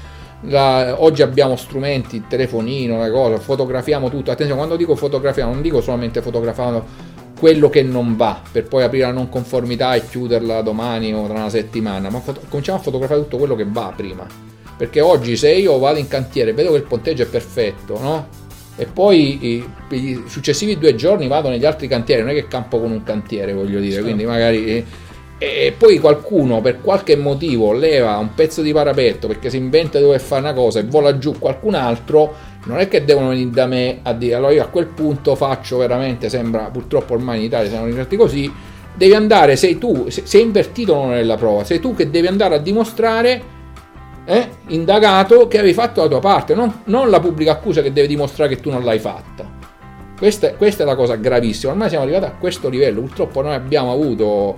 La- oggi abbiamo strumenti, il telefonino, la cosa, fotografiamo tutto. Attenzione, quando dico fotografiamo, non dico solamente fotografando quello che non va per poi aprire la non conformità e chiuderla domani o tra una settimana, ma foto- cominciamo a fotografare tutto quello che va prima. Perché oggi se io vado in cantiere e vedo che il ponteggio è perfetto, no? E poi i, i successivi due giorni vado negli altri cantieri, non è che campo con un cantiere, voglio dire, Certo. quindi magari... e poi qualcuno per qualche motivo leva un pezzo di parapetto perché si inventa dove fare una cosa e vola giù qualcun altro, non è che devono venire da me a dire allora io a quel punto faccio veramente, sembra purtroppo ormai in Italia siamo rimasti così, devi andare, sei tu, se- sei invertito l'onere della prova, sei tu che devi andare a dimostrare eh, indagato che avevi fatto la tua parte, non, non, la pubblica accusa che deve dimostrare che tu non l'hai fatta. Questa, questa, è la cosa gravissima. Ormai siamo arrivati a questo livello. Purtroppo noi abbiamo avuto,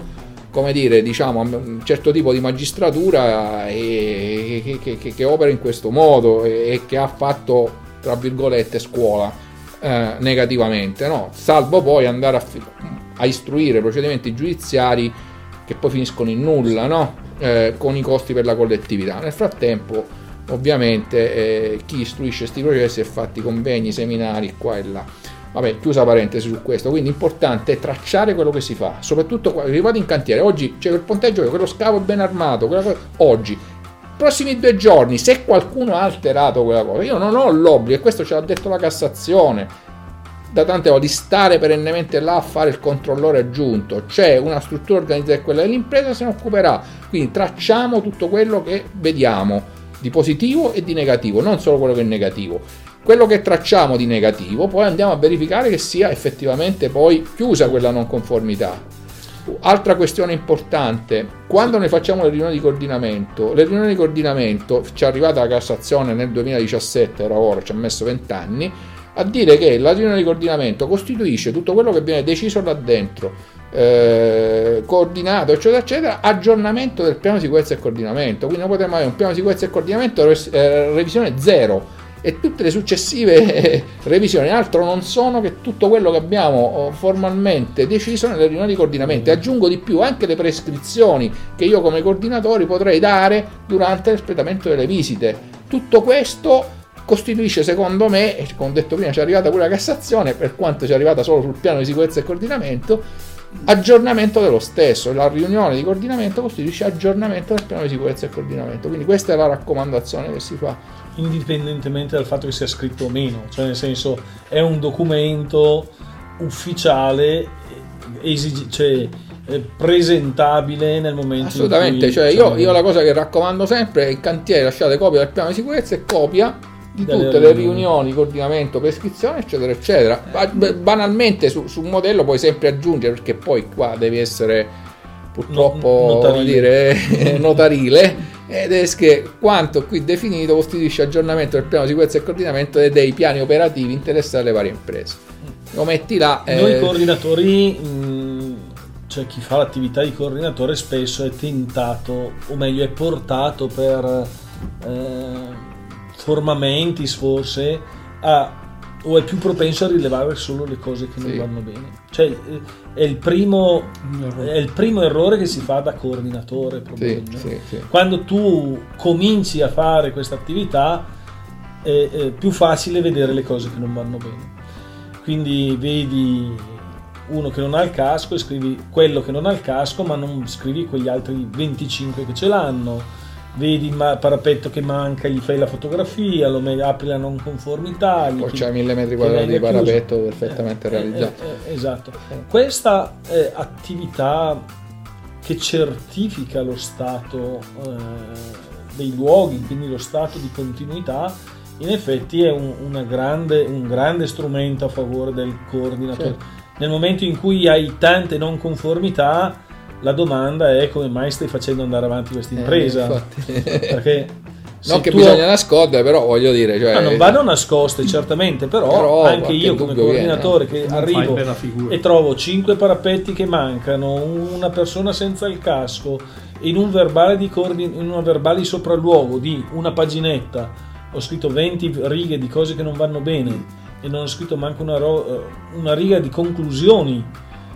come dire, diciamo, un certo tipo di magistratura e, che, che, che, opera in questo modo e, che ha fatto, tra virgolette, scuola eh, negativamente, no? salvo poi andare a, a istruire procedimenti giudiziari che poi finiscono in nulla, no? eh, con i costi per la collettività. Nel frattempo, ovviamente, eh, chi istruisce questi processi è fatti convegni, seminari qua e là. Vabbè, chiusa parentesi su questo, quindi importante è tracciare quello che si fa, soprattutto quando arrivate in cantiere. Oggi c'è quel ponteggio, quello scavo ben armato, cosa, oggi prossimi due giorni, se qualcuno ha alterato quella cosa, io non ho l'obbligo, e questo ce l'ha detto la Cassazione, da tante volte di stare perennemente là a fare il controllore aggiunto. C'è una struttura organizzata quella dell'impresa se ne occuperà. Quindi tracciamo tutto quello che vediamo di positivo e di negativo, non solo quello che è negativo. Quello che tracciamo di negativo, poi andiamo a verificare che sia effettivamente poi chiusa quella non conformità. Altra questione importante, quando noi facciamo le riunioni di coordinamento, le riunioni di coordinamento, ci è arrivata la Cassazione nel 2017, era ora, ci ha messo 20 anni, a dire che la riunione di coordinamento costituisce tutto quello che viene deciso là dentro, eh, coordinato, eccetera, eccetera, aggiornamento del piano di sicurezza e coordinamento. Quindi non potremmo avere un piano di sicurezza e coordinamento eh, revisione zero e tutte le successive eh, revisioni altro non sono che tutto quello che abbiamo oh, formalmente deciso nelle riunioni di coordinamento. Aggiungo di più anche le prescrizioni che io come coordinatori potrei dare durante l'espletamento delle visite. Tutto questo costituisce secondo me, e come ho detto prima ci è arrivata pure la Cassazione, per quanto ci è arrivata solo sul piano di sicurezza e coordinamento, aggiornamento dello stesso. La riunione di coordinamento costituisce aggiornamento del piano di sicurezza e coordinamento. Quindi questa è la raccomandazione che si fa. Indipendentemente dal fatto che sia scritto o meno, cioè nel senso è un documento ufficiale, esig- cioè, presentabile nel momento assolutamente in cui, cioè io, io, la cosa che raccomando sempre è in cantiere lasciate copia del piano di sicurezza e copia di tutte le riunioni, coordinamento, prescrizione, eccetera, eccetera. Banalmente su, su, un modello puoi sempre aggiungere, perché poi qua devi essere purtroppo notarile. Dire, notarile ed è che quanto qui definito costituisce aggiornamento del piano di sicurezza e coordinamento e dei piani operativi interessati alle varie imprese. Lo metti là. Eh... Noi coordinatori, mh, cioè chi fa l'attività di coordinatore spesso è tentato, o meglio è portato per... Eh, formamenti forse a, o è più propenso a rilevare solo le cose che non sì. vanno bene. Cioè è il, primo, è il primo errore che si fa da coordinatore probabilmente. Sì, sì, Quando tu cominci a fare questa attività è, è più facile vedere le cose che non vanno bene. Quindi vedi uno che non ha il casco e scrivi quello che non ha il casco ma non scrivi quegli altri 25 che ce l'hanno vedi il parapetto che manca, gli fai la fotografia, lo apri la non conformità. Poi c'è mille metri quadrati di parapetto chiuso. perfettamente eh, realizzato. Eh, eh, esatto. Questa eh, attività che certifica lo stato eh, dei luoghi, quindi lo stato di continuità, in effetti è un, grande, un grande, strumento a favore del coordinatore. Certo. Nel momento in cui hai tante non conformità, la domanda è come mai stai facendo andare avanti questa eh, impresa? Eh, Perché non che tu... bisogna nascondere, però voglio dire. Cioè... No, non vanno nascoste, certamente, però, però anche io come coordinatore viene, che arrivo e trovo 5 parapetti che mancano, una persona senza il casco, in un verbale di, coordin... in una verbale di sopralluogo di una paginetta ho scritto 20 righe di cose che non vanno bene e non ho scritto manco una, ro... una riga di conclusioni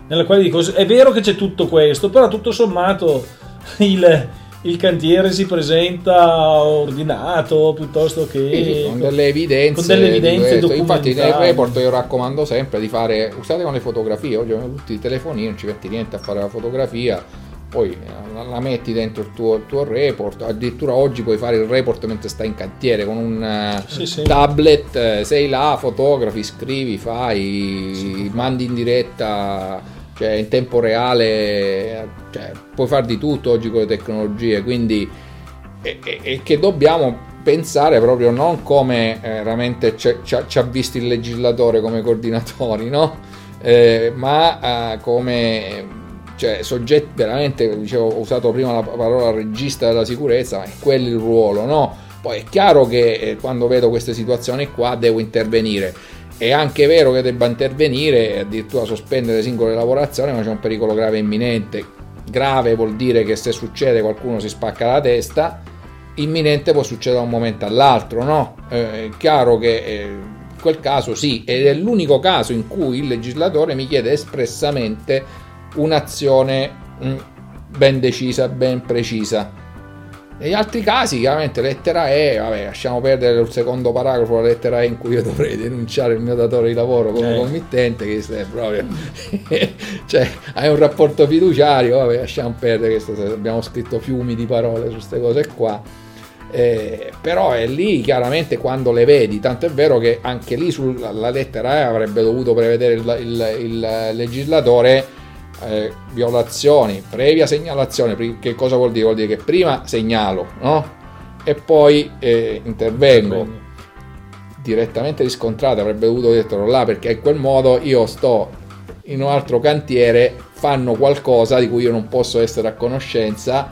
nella quale dico è vero che c'è tutto questo, però tutto sommato il, il cantiere si presenta ordinato piuttosto che con delle evidenze, con delle evidenze infatti nel report io raccomando sempre di fare usate con le fotografie oggi abbiamo tutti i telefonini non ci metti niente a fare la fotografia poi la metti dentro il tuo, il tuo, report addirittura oggi puoi fare il report mentre stai in cantiere con un eh, sì, sì. tablet eh, sei là fotografi scrivi fai sì. mandi in diretta cioè in tempo reale, cioè, puoi fare di tutto oggi con le tecnologie, quindi e, e, che dobbiamo pensare proprio non come eh, veramente ci, ci, ha visto il legislatore come coordinatori, no? Eh, ma eh, come cioè soggetti veramente, dicevo, ho usato prima la parola regista della sicurezza, ma è quello il ruolo, no? Poi è chiaro che eh, quando vedo queste situazioni qua devo intervenire. È anche vero che debba intervenire e addirittura sospendere singole lavorazioni, ma c'è un pericolo grave imminente. Grave vuol dire che se succede qualcuno si spacca la testa, imminente può succedere da un momento all'altro, no? Eh, è chiaro che eh, in quel caso sì, ed è l'unico caso in cui il legislatore mi chiede espressamente un'azione mm, ben decisa, ben precisa. Negli altri casi, chiaramente, lettera E, vabbè, lasciamo perdere il secondo paragrafo, la lettera E in cui io dovrei denunciare il mio datore di lavoro come eh. committente, che è proprio... cioè, hai un rapporto fiduciario, vabbè, lasciamo perdere, questo, abbiamo scritto fiumi di parole su queste cose qua. Eh, però è lì chiaramente quando le vedi, tanto è vero che anche lì sulla lettera E avrebbe dovuto prevedere il, il, il legislatore eh, violazioni, previa segnalazione, che cosa vuol dire? Vuol dire che prima segnalo, no? E poi eh, intervengo. Direttamente riscontrato, avrebbe dovuto dirlo là perché in quel modo io sto in un altro cantiere, fanno qualcosa di cui io non posso essere a conoscenza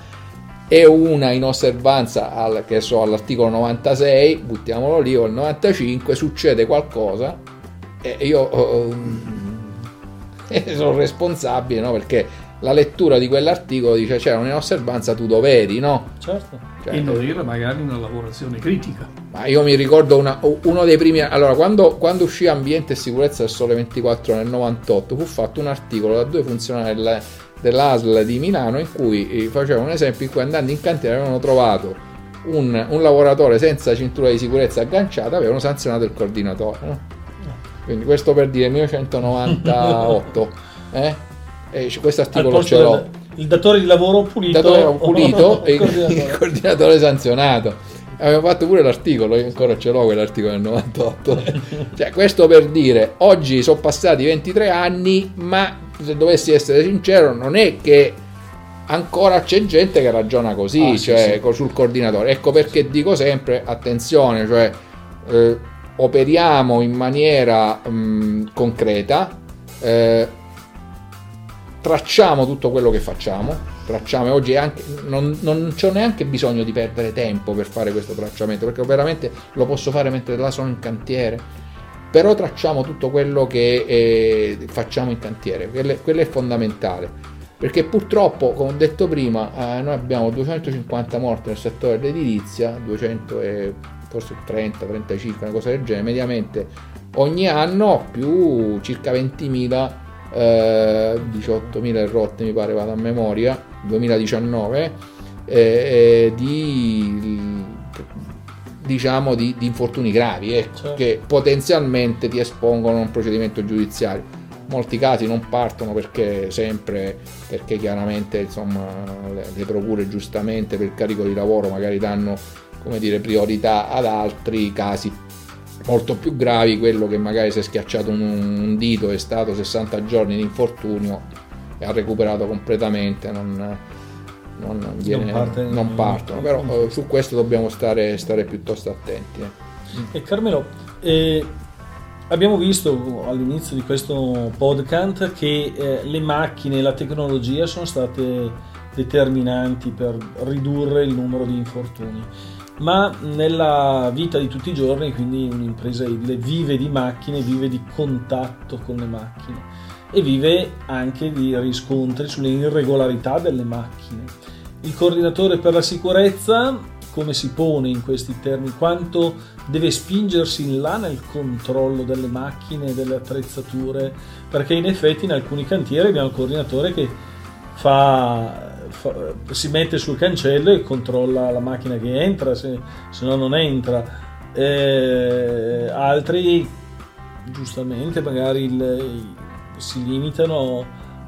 e una inosservanza al, che so, all'articolo 96, buttiamolo lì, o al 95, succede qualcosa e io... Uh, sono responsabile, no? Perché la lettura di quell'articolo dice c'era un'inosservanza, tu doveri, no? Certo. Cioè, e non era magari una lavorazione critica. Ma io mi ricordo una, uno dei primi... Allora, quando, quando, uscì Ambiente e Sicurezza del Sole 24 nel 98, fu fatto un articolo da due funzionari del, dell'ASL di Milano in cui eh, facevano un esempio in cui andando in cantiere avevano trovato un, un lavoratore senza cintura di sicurezza agganciata, avevano sanzionato il coordinatore, no? Quindi questo per dire 1998. eh? E questo articolo ce l'ho. Del, il datore di lavoro pulito, datore pulito e il coordinatore sanzionato. Abbiamo fatto pure l'articolo, io ancora ce l'ho quell'articolo del 98. cioè, questo per dire, oggi sono passati 23 anni, ma se dovessi essere sincero, non è che ancora c'è gente che ragiona così, ah, cioè sì, sì. sul coordinatore. Ecco perché dico sempre, attenzione, cioè eh, operiamo in maniera mh, concreta, eh, tracciamo tutto quello che facciamo, tracciamo oggi anche, non, non c'è neanche bisogno di perdere tempo per fare questo tracciamento, perché veramente lo posso fare mentre là sono in cantiere, però tracciamo tutto quello che eh, facciamo in cantiere, quello, quello, è fondamentale, perché purtroppo, come ho detto prima, eh, noi abbiamo 250 morti nel settore dell'edilizia, 200 e forse 30, 35, una cosa del genere, mediamente ogni anno più circa 20.000, eh, 18.000 rotte mi pare vado a memoria, 2019, eh, eh, di, diciamo di, di, infortuni gravi ecco, certo. che potenzialmente ti espongono a un procedimento giudiziario. Molti casi non partono perché sempre, perché chiaramente insomma, le, le procure giustamente per il carico di lavoro magari danno come dire, priorità ad altri casi molto più gravi, quello che magari si è schiacciato un, dito, è stato 60 giorni di infortunio e ha recuperato completamente, non, non, viene, non, parte, non partono, però eh, su questo dobbiamo stare, stare piuttosto attenti. Eh. E Carmelo, eh, abbiamo visto all'inizio di questo podcast che eh, le macchine e la tecnologia sono state determinanti per ridurre il numero di infortuni ma nella vita di tutti i giorni, quindi un'impresa edile vive di macchine, vive di contatto con le macchine e vive anche di riscontri sulle irregolarità delle macchine. Il coordinatore per la sicurezza come si pone in questi termini, quanto deve spingersi in là nel controllo delle macchine e delle attrezzature, perché in effetti in alcuni cantieri abbiamo un coordinatore che fa, si mette sul cancello e controlla la macchina che entra, se, se no non entra. Eh, altri giustamente magari il, si limitano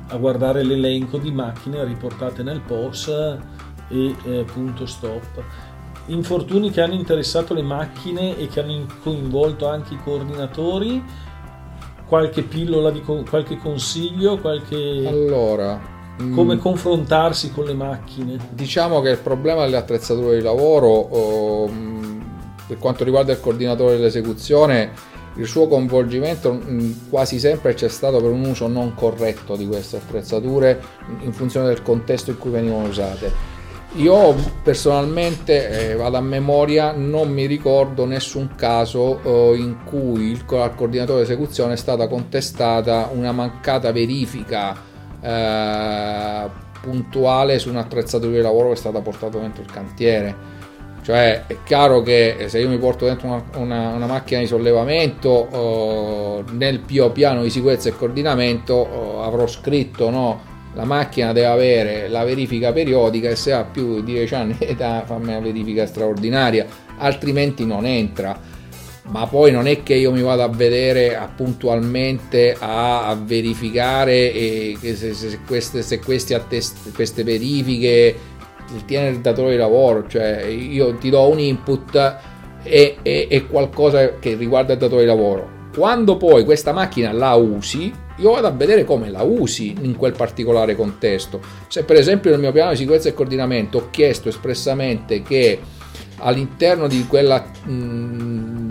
a guardare l'elenco di macchine riportate nel POS e eh, punto stop. Infortuni che hanno interessato le macchine e che hanno coinvolto anche i coordinatori, qualche pillola di qualche consiglio, qualche... Allora, come mm. confrontarsi con le macchine? Diciamo che il problema delle attrezzature di lavoro, oh, per quanto riguarda il coordinatore dell'esecuzione, il suo coinvolgimento mh, quasi sempre c'è stato per un uso non corretto di queste attrezzature in funzione del contesto in cui venivano usate. Io personalmente, eh, vado a memoria, non mi ricordo nessun caso eh, in cui il, al coordinatore di esecuzione è stata contestata una mancata verifica eh, puntuale su un'attrezzatura di lavoro che è stata portata dentro il cantiere. Cioè è chiaro che se io mi porto dentro una, una, una macchina di sollevamento eh, nel pio piano di sicurezza e coordinamento eh, avrò scritto no, la macchina deve avere la verifica periodica e se ha più di 10 anni di età fammi una verifica straordinaria, altrimenti non entra. Ma poi non è che io mi vado a vedere a puntualmente a, a verificare e se, se, queste, se queste, attest, queste verifiche tiene il datore di lavoro, cioè io ti do un input e, e, e qualcosa che riguarda il datore di lavoro. Quando poi questa macchina la usi, io vado a vedere come la usi in quel particolare contesto. Se per esempio nel mio piano di sicurezza e coordinamento ho chiesto espressamente che all'interno di quella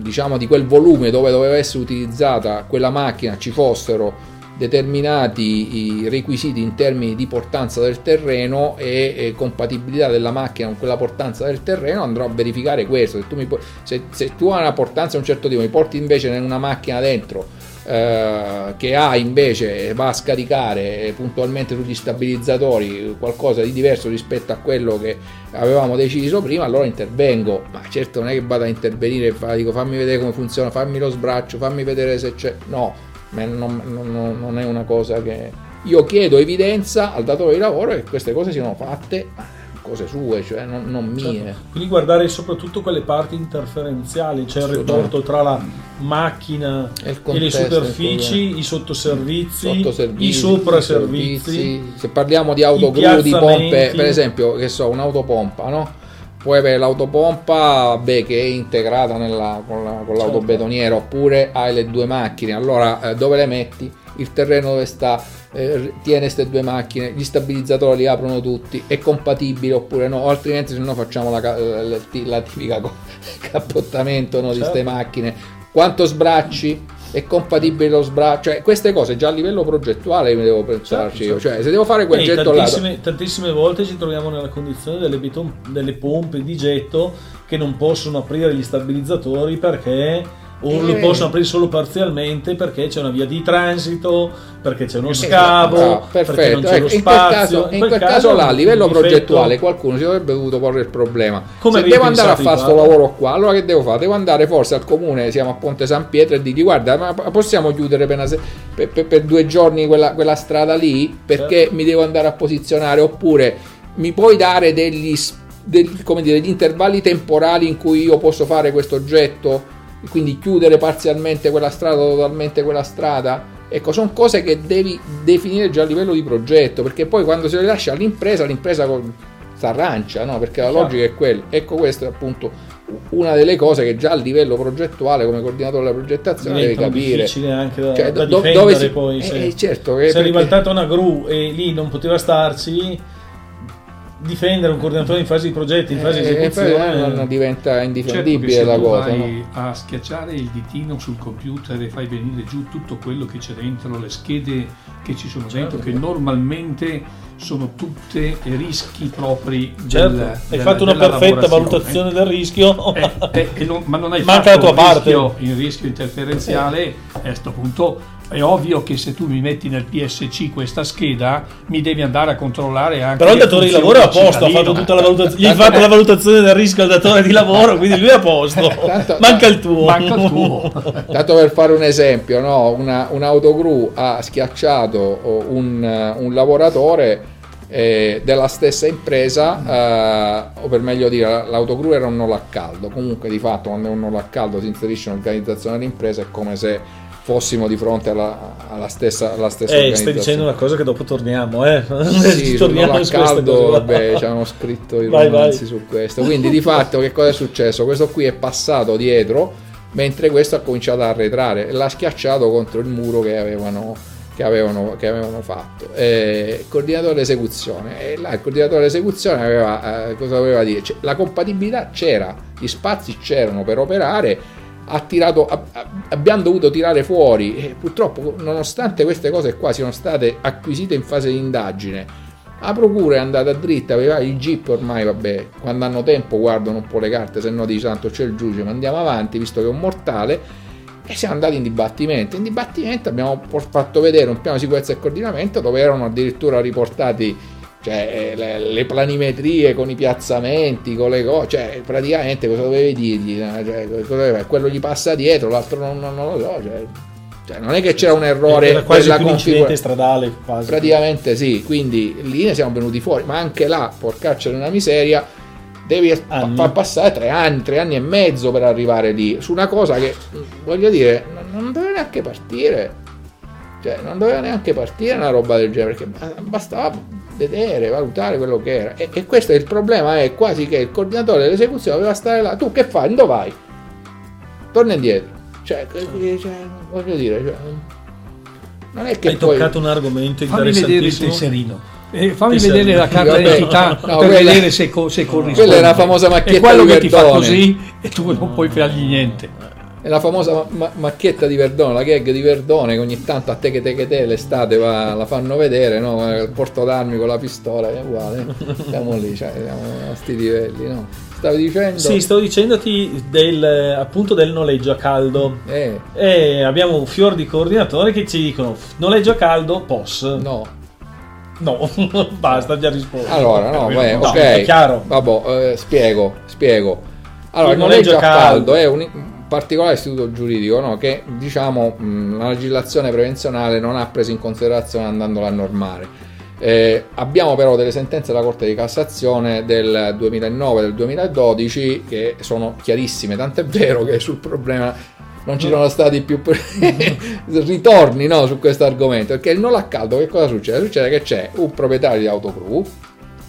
diciamo di quel volume dove doveva essere utilizzata quella macchina ci fossero determinati requisiti in termini di portanza del terreno e, compatibilità della macchina con quella portanza del terreno andrò a verificare questo. Se tu, mi, se, se tu hai una portanza di un certo tipo mi porti invece in una macchina dentro eh, che ha invece va a scaricare puntualmente sugli stabilizzatori qualcosa di diverso rispetto a quello che avevamo deciso prima, allora intervengo. Ma certo non è che vado a intervenire e dico fammi vedere come funziona, fammi lo sbraccio, fammi vedere se c'è. No, non, non, non è una cosa che io chiedo evidenza al datore di lavoro che queste cose siano fatte cose sue, cioè non, non mie. Certo. Quindi guardare soprattutto quelle parti interferenziali, cioè il rapporto tra la macchina e, e le superfici, i sottoservizi, sottoservizi i sopraservizi. Se parliamo di autogru, di pompe, per esempio, che so, un'autopompa, no? Puoi avere l'autopompa beh, che è integrata nella, con, la, con l'autobetoniera oppure hai le due macchine, allora eh, dove le metti? Il terreno dove sta eh, tiene queste due macchine, gli stabilizzatori li aprono tutti, è compatibile oppure no, altrimenti se no facciamo la, la, la, la tipica cappottamento no, di queste certo. macchine. Quanto sbracci? È compatibile lo sbraccio? Cioè, queste cose già a livello progettuale mi devo pensarci certo, io. Cioè, se devo fare quel Ehi, getto tantissime, là. Tantissime volte ci troviamo nella condizione delle, beton, delle pompe di getto che non possono aprire gli stabilizzatori perché o lo possono aprire solo parzialmente perché c'è una via di transito, perché c'è uno scavo, no, perché non c'è ecco, lo spazio. In quel caso, in quel caso, caso là, a livello difetto... progettuale, qualcuno si avrebbe dovuto porre il problema. Come Se devo andare a fare questo lavoro qua, allora che devo fare? Devo andare forse al comune, siamo a Ponte San Pietro, e dirgli guarda, ma possiamo chiudere per, se... per, per, per due giorni quella, quella, strada lì perché certo. mi devo andare a posizionare oppure mi puoi dare degli, degli, come dire, degli intervalli temporali in cui io posso fare questo oggetto? Quindi chiudere parzialmente quella strada, totalmente quella strada. Ecco, sono cose che devi definire già a livello di progetto, perché poi quando se le lascia all'impresa, l'impresa si arrancia, no? Perché la logica è quella. Ecco, questa è appunto una delle cose che già a livello progettuale, come coordinatore della progettazione, devi capire. È difficile anche da, cioè, da do, dove si, poi. Se, eh, certo, se perché... è ribaltata una gru e lì non poteva starci difendere un coordinatore in fase di progetti, in fase di eh, esecuzione. Eh, diventa indifendibile certo la cosa. Vai no? a schiacciare il ditino sul computer e fai venire giù tutto quello che c'è dentro, le schede che ci sono certo. dentro, che normalmente sono tutte rischi propri certo. del, hai della, fatto una perfetta valutazione del rischio eh, eh, non, ma non hai Manca fatto la tua parte. Rischio, il rischio interferenziale eh. a questo punto è ovvio che se tu mi metti nel PSC questa scheda mi devi andare a controllare anche però il datore di lavoro è a posto ha fatto tutta la valutazione gli hai fatto la valutazione del rischio al datore di lavoro quindi lui è a posto tanto, manca il tuo manca il tuo tanto per fare un esempio no? Una, un autogru ha schiacciato un, un lavoratore eh, della stessa impresa, eh, o per meglio dire, l'autogru era un nolo a caldo. Comunque, di fatto, quando è un nolo a caldo si inserisce un'organizzazione dell'impresa, è come se fossimo di fronte alla, alla stessa, alla stessa eh, stai dicendo una cosa che dopo torniamo, eh? Sì, torniamo a caldo, vabbè, ci hanno scritto i vai, romanzi vai. su questo. Quindi, di fatto, che cosa è successo? Questo qui è passato dietro, mentre questo ha cominciato a arretrare e l'ha schiacciato contro il muro che avevano che avevano, che avevano fatto. Eh, coordinatore d'esecuzione. E là il coordinatore d'esecuzione aveva, eh, cosa doveva dire? Cioè, la compatibilità c'era, gli spazi c'erano per operare, tirato, abbiamo dovuto tirare fuori e purtroppo nonostante queste cose qua siano state acquisite in fase di indagine la procura è andata dritta, aveva il GIP ormai, vabbè, quando hanno tempo guardano un po' le carte, se no di santo c'è il giudice, ma andiamo avanti, visto che è un mortale, e siamo andati in dibattimento. In dibattimento abbiamo fatto vedere un piano di sicurezza e coordinamento dove erano addirittura riportati cioè, le, le, planimetrie con i piazzamenti, con le cose, cioè praticamente cosa dovevi dirgli? Cioè, cosa quello gli passa dietro, l'altro non, non, non lo so. Cioè, cioè, non è che c'era un errore era quasi della configurazione stradale quasi. praticamente sì quindi lì ne siamo venuti fuori ma anche là porcaccia una miseria devi far passare tre anni tre anni e mezzo per arrivare lì su una cosa che voglio dire non doveva neanche partire cioè non doveva neanche partire una roba del genere perché bastava vedere valutare quello che era e, e questo è il problema è quasi che il coordinatore dell'esecuzione doveva stare là tu che fai dove vai torna indietro cioè, cioè voglio dire, cioè, non è che Hai poi... toccato un argomento il tesserino. Eh, fammi tesserino. vedere la carta d'identità no, per quella, vedere se, co- se corrisponde. Quella è la famosa macchietta è quello che ti fa così e tu non puoi fargli niente. È la famosa ma- ma- macchietta di Verdone, la gag di Verdone che ogni tanto a te che te che te l'estate va, la fanno vedere, no? il porto d'armi con la pistola è uguale. Siamo lì, cioè, siamo a questi livelli, no? Stavi dicendo? Sì, stavo dicendoti del, appunto del noleggio a caldo. Eh. E abbiamo un fior di coordinatori che ci dicono noleggio a caldo, POS. No. No, basta, già risposto. Allora, no, beh, no, ok. È chiaro. Vabbè, eh, spiego, spiego. Allora, il, il noleggio, noleggio, a caldo, caldo è un particolare istituto giuridico no, che diciamo mh, la legislazione prevenzionale non ha preso in considerazione andandolo a normare. Eh, abbiamo però delle sentenze della Corte di Cassazione del 2009 e del 2012 che sono chiarissime, tant'è vero che sul problema non ci sono stati più ritorni no, su questo argomento. Perché il non a caldo che cosa succede? Succede che c'è un proprietario di autogru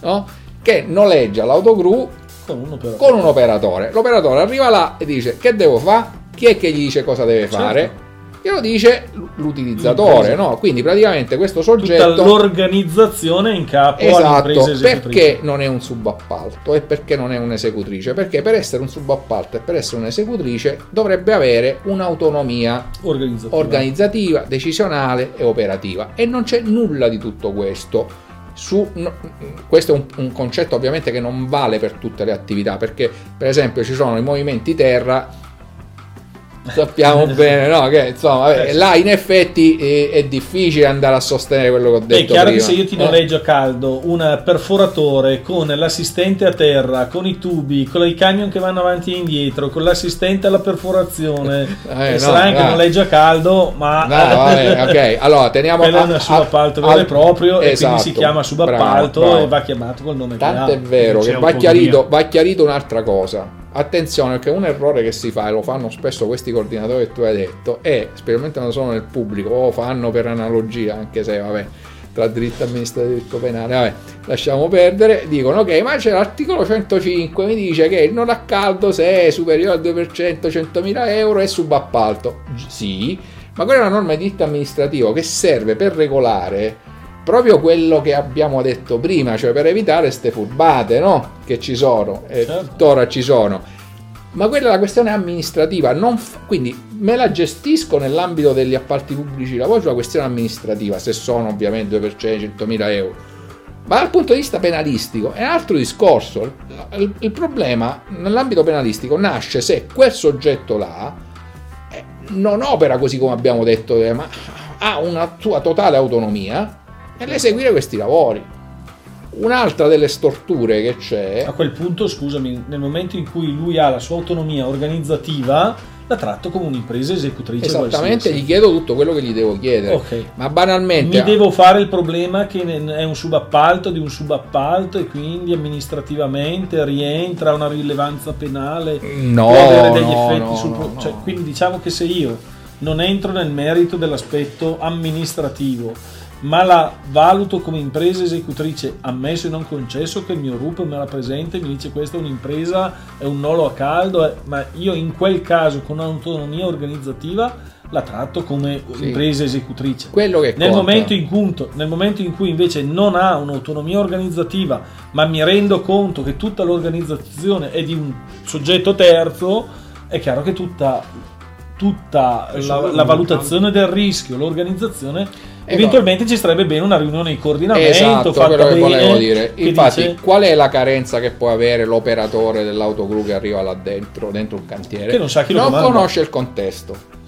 no, che noleggia l'autogru con un, con un operatore. L'operatore arriva là e dice che devo fare? Chi è che gli dice cosa deve certo. fare? glielo dice l'utilizzatore, no? Quindi praticamente questo soggetto... Tutta l'organizzazione in capo esatto, perché non è un subappalto e perché non è un'esecutrice? Perché per essere un subappalto e per essere un'esecutrice dovrebbe avere un'autonomia organizzativa, organizzativa decisionale e operativa e non c'è nulla di tutto questo. Su, no, questo è un, un concetto ovviamente che non vale per tutte le attività perché per esempio ci sono i movimenti terra sappiamo bene, no? Che insomma, vabbè, eh, là in effetti è, è, difficile andare a sostenere quello che ho detto. È chiaro prima. che se io ti noleggio a caldo un perforatore con l'assistente a terra, con i tubi, con i camion che vanno avanti e indietro, con l'assistente alla perforazione, eh, no, sarà anche no. noleggio a caldo, ma. No, vabbè, ok, allora teniamo. Quello è un subappalto vero e proprio, esatto, e quindi si esatto, chiama subappalto bravo, bravo. e va chiamato col nome Tanto è vero che va chiarito, va chiarito un'altra cosa Attenzione perché un errore che si fa, e lo fanno spesso questi coordinatori che tu hai detto, è, specialmente quando sono nel pubblico, o fanno per analogia, anche se vabbè, tra diritto amministrativo e diritto penale, vabbè, lasciamo perdere, dicono ok, ma c'è l'articolo 105, mi dice che il non a caldo se è superiore al 2%, 100.000 euro è subappalto. Sì, ma quella è una norma di diritto amministrativo che serve per regolare proprio quello che abbiamo detto prima, cioè per evitare queste furbate no? che ci sono e certo. tuttora ci sono. Ma quella è la questione amministrativa, f- quindi me la gestisco nell'ambito degli appalti pubblici lavoro sulla questione amministrativa, se sono ovviamente 2%, 100.000 euro. Ma dal punto di vista penalistico è un altro discorso. Il, il problema nell'ambito penalistico nasce se quel soggetto là eh, non opera così come abbiamo detto, eh, ma ha una sua totale autonomia nell'eseguire questi lavori. Un'altra delle storture che c'è... A quel punto, scusami, nel momento in cui lui ha la sua autonomia organizzativa, la tratto come un'impresa esecutrice. Esattamente, qualsiasi. gli chiedo tutto quello che gli devo chiedere. Okay. Ma banalmente... Mi devo fare il problema che è un subappalto di un subappalto e quindi amministrativamente rientra una rilevanza penale. No, può avere degli no, effetti no, sul... No, cioè, quindi diciamo che se io non entro nel merito dell'aspetto amministrativo ma la valuto come impresa esecutrice, ammesso e non concesso che il mio RUP me la presenta e mi dice questa è un'impresa, è un nolo a caldo, è... ma io in quel caso con un'autonomia organizzativa la tratto come sì. impresa esecutrice. Nel momento, cui, nel, momento in cui, invece non ha un'autonomia organizzativa, ma mi rendo conto che tutta l'organizzazione è di un soggetto terzo, è chiaro che tutta tutta la, la valutazione del rischio, l'organizzazione, Eh, eventualmente ci sarebbe bene una riunione di coordinamento Esatto, quello che volevo dire. Infatti, dice qual è la carenza che può avere l'operatore dell'autogru che arriva là dentro, dentro un cantiere? Che non sa chi lo Non comanda. conosce il contesto.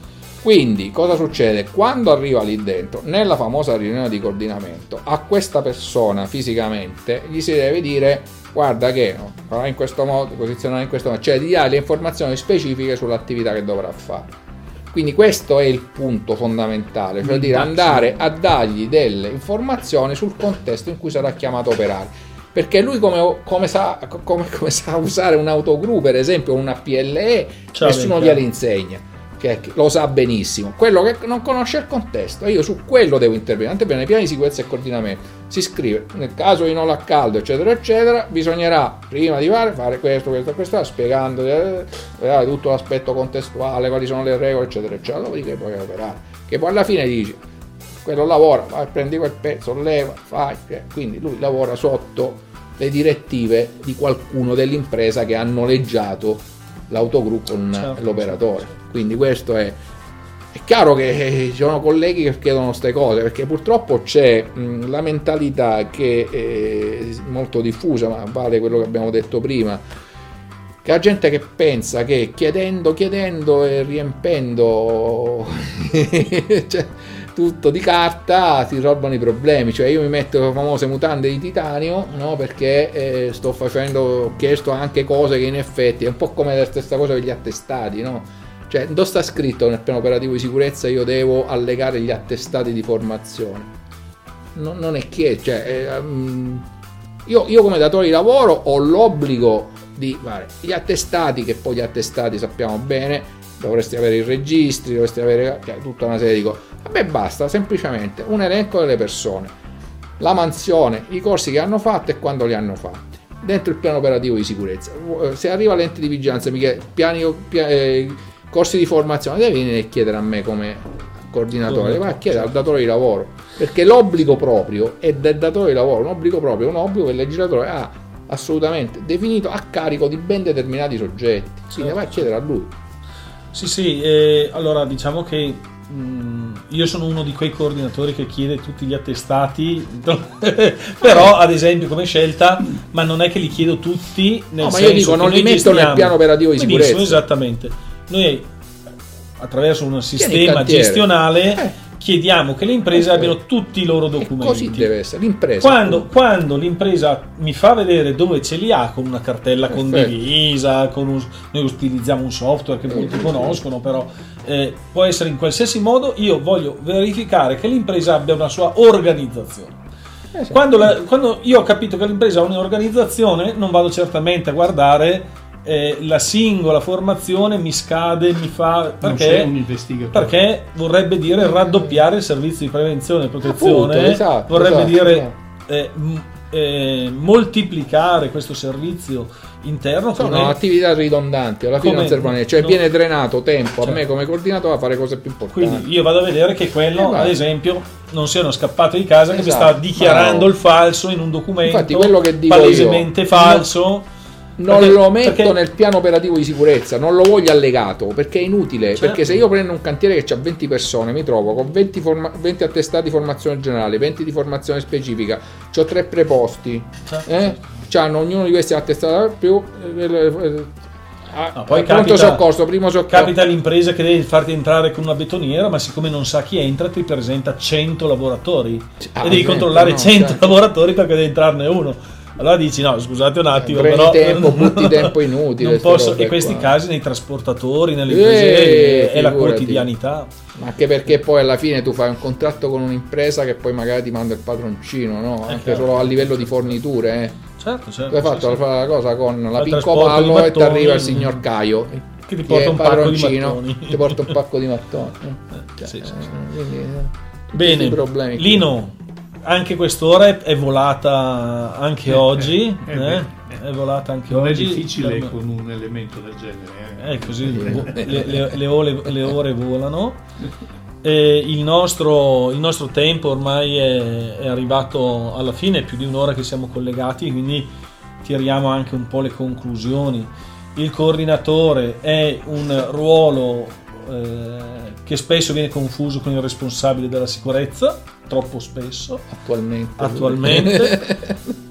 Quindi, cosa succede? Quando arriva lì dentro, nella famosa riunione di coordinamento, a questa persona fisicamente gli si deve dire guarda che no, farà in questo modo, posizionare in questo modo, cioè di dare le informazioni specifiche sull'attività che dovrà fare. Quindi questo è il punto fondamentale, cioè dire andare a dargli delle informazioni sul contesto in cui sarà chiamato a operare. Perché lui come, come sa, come- come sa usare un autogru, per esempio, una PLE, Ciao, nessuno Luca. glielo insegna. Che lo sa benissimo, quello che non conosce il contesto, io su quello devo intervenire. Tant'è bene, nei piani di sicurezza e coordinamento si scrive nel caso di nolo a caldo, eccetera, eccetera, bisognerà prima di fare, fare questo, questo, questo, spiegando eh, eh, tutto l'aspetto contestuale, quali sono le regole, eccetera, eccetera, dopodiché puoi operare. Che poi alla fine dici, quello lavora, vai, prendi quel pezzo, leva, fai, eh, quindi lui lavora sotto le direttive di qualcuno dell'impresa che ha noleggiato l'autogru con Certo, l'operatore. Quindi questo è, è chiaro che eh, ci sono colleghi che chiedono queste cose perché purtroppo c'è la mentalità che è molto diffusa, ma vale quello che abbiamo detto prima. Che la gente che pensa che chiedendo, chiedendo e riempendo cioè, tutto di carta si risolvono i problemi. Cioè, io mi metto le famose mutande di titanio no? perché eh, sto facendo, ho chiesto anche cose che in effetti è un po' come la stessa cosa per gli attestati, no? Cioè, dove sta scritto nel piano operativo di sicurezza io devo allegare gli attestati di formazione? Non, non è che, cioè, eh, mm, io, io come datore di lavoro ho l'obbligo di fare gli attestati, che poi gli attestati sappiamo bene, dovresti avere i registri, dovresti avere cioè, tutta una serie di cose. Me basta semplicemente un elenco delle persone, la mansione, i corsi che hanno fatto e quando li hanno fatti. Dentro il piano operativo di sicurezza. Se arriva l'ente di vigilanza, mi chiede piani, pia- eh, corsi di formazione, devi venire a chiedere a me come coordinatore, vai a chiedere al datore di lavoro, perché l'obbligo proprio è del datore di lavoro, un obbligo proprio, un obbligo che il legislatore ha assolutamente definito a carico di ben determinati soggetti. Quindi Certo. vai a chiedere a lui. Sì, sì, eh, allora diciamo che mh, io sono uno di quei coordinatori che chiede tutti gli attestati, però ad esempio come scelta, ma non è che li chiedo tutti, nel No, ma io dico, non li metto nel piano operativo di Benissimo, sicurezza. Esattamente. Noi attraverso un sistema gestionale Eh. chiediamo che le imprese Eh, abbiano tutti i loro E documenti. così deve essere. L'impresa. Quando, quando l'impresa mi fa vedere dove ce li ha con una cartella Perfetto. condivisa, con un- noi utilizziamo un software che molti sì, sì. conoscono, però eh, può essere in qualsiasi modo, io voglio verificare che l'impresa abbia una sua organizzazione. Esatto. Quando, la- quando io ho capito che l'impresa ha un'organizzazione, non vado certamente a guardare eh, la singola formazione, mi scade, mi fa... Non Perché perché vorrebbe dire raddoppiare il servizio di prevenzione e protezione, Appunto, esatto, vorrebbe esatto, dire esatto. eh, eh, moltiplicare questo servizio interno. Sono come- attività ridondanti, alla fine come- non servono a niente. Cioè no. viene drenato tempo a Certo. me come coordinatore a fare cose più importanti. quindi io vado a vedere che quello, Eh, ad esempio, non siano scappato di casa che mi Esatto, sta dichiarando bravo. il falso in un documento Infatti, quello che dico palesemente io, falso. Non Perché- lo metto perché- nel piano operativo di sicurezza, non lo voglio allegato perché è inutile. Certo. Perché se io prendo un cantiere che ha 20 persone, mi trovo con 20, forma- 20 attestati di formazione generale, 20 di formazione specifica, ho tre preposti, Certo, eh? certo. C'hanno ognuno di questi attestati più. eh, eh, ah, No, poi capita- soccorso, primo soccorso. Capita all'impresa che deve farti entrare con una betoniera, ma siccome non sa chi entra, ti presenta 100 lavoratori Ah, e devi controllare no, 100 certo. lavoratori perché deve entrarne uno. Allora dici: No, scusate un attimo, Prendi però tempo, butti tempo inutile, Non posso, in questi qua. casi, nei trasportatori, nelle Eh, imprese, è la quotidianità. Ma anche perché poi alla fine tu fai un contratto con un'impresa che poi magari ti manda il padroncino, no? Anche chiaro. solo a livello di forniture, eh. Certo, certo. Tu hai sì, fatto sì. la cosa con la Pinco Pallo e ti arriva il signor Caio Che ti porta un pacco di padroncino, mattoni. ti porta un pacco di mattoni. Eh, sì, sì, sì. Eh, quindi, eh, Bene. Lino, anche quest'ora è, è volata anche Eh, oggi. eh, eh, eh, È volata anche Non è oggi. difficile Per- con un elemento del genere. eh. È così, le, le- le ore, le ore volano. Il, nostro, il nostro tempo ormai è, è arrivato alla fine, è più di un'ora che siamo collegati, quindi tiriamo anche un po' le conclusioni. Il coordinatore è un ruolo eh, che spesso viene confuso con il responsabile della sicurezza, troppo spesso. Attualmente. Attualmente.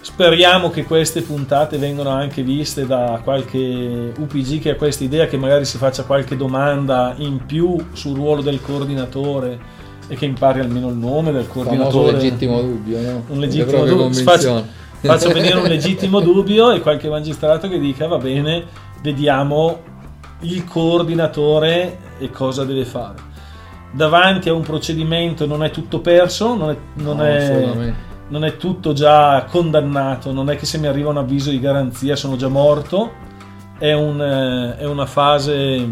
Speriamo che queste puntate vengano anche viste da qualche UPG che ha questa idea, che magari si faccia qualche domanda in più sul ruolo del coordinatore e che impari almeno il nome del coordinatore. Un legittimo dubbio, no? Un legittimo dubbio. Faccia, faccia venire un legittimo dubbio e qualche magistrato che dica va bene, vediamo il coordinatore e cosa deve fare. Davanti a un procedimento non è tutto perso, non è, non No, è, non è tutto già condannato, non è che se mi arriva un avviso di garanzia sono già morto, è, un, eh, è una fase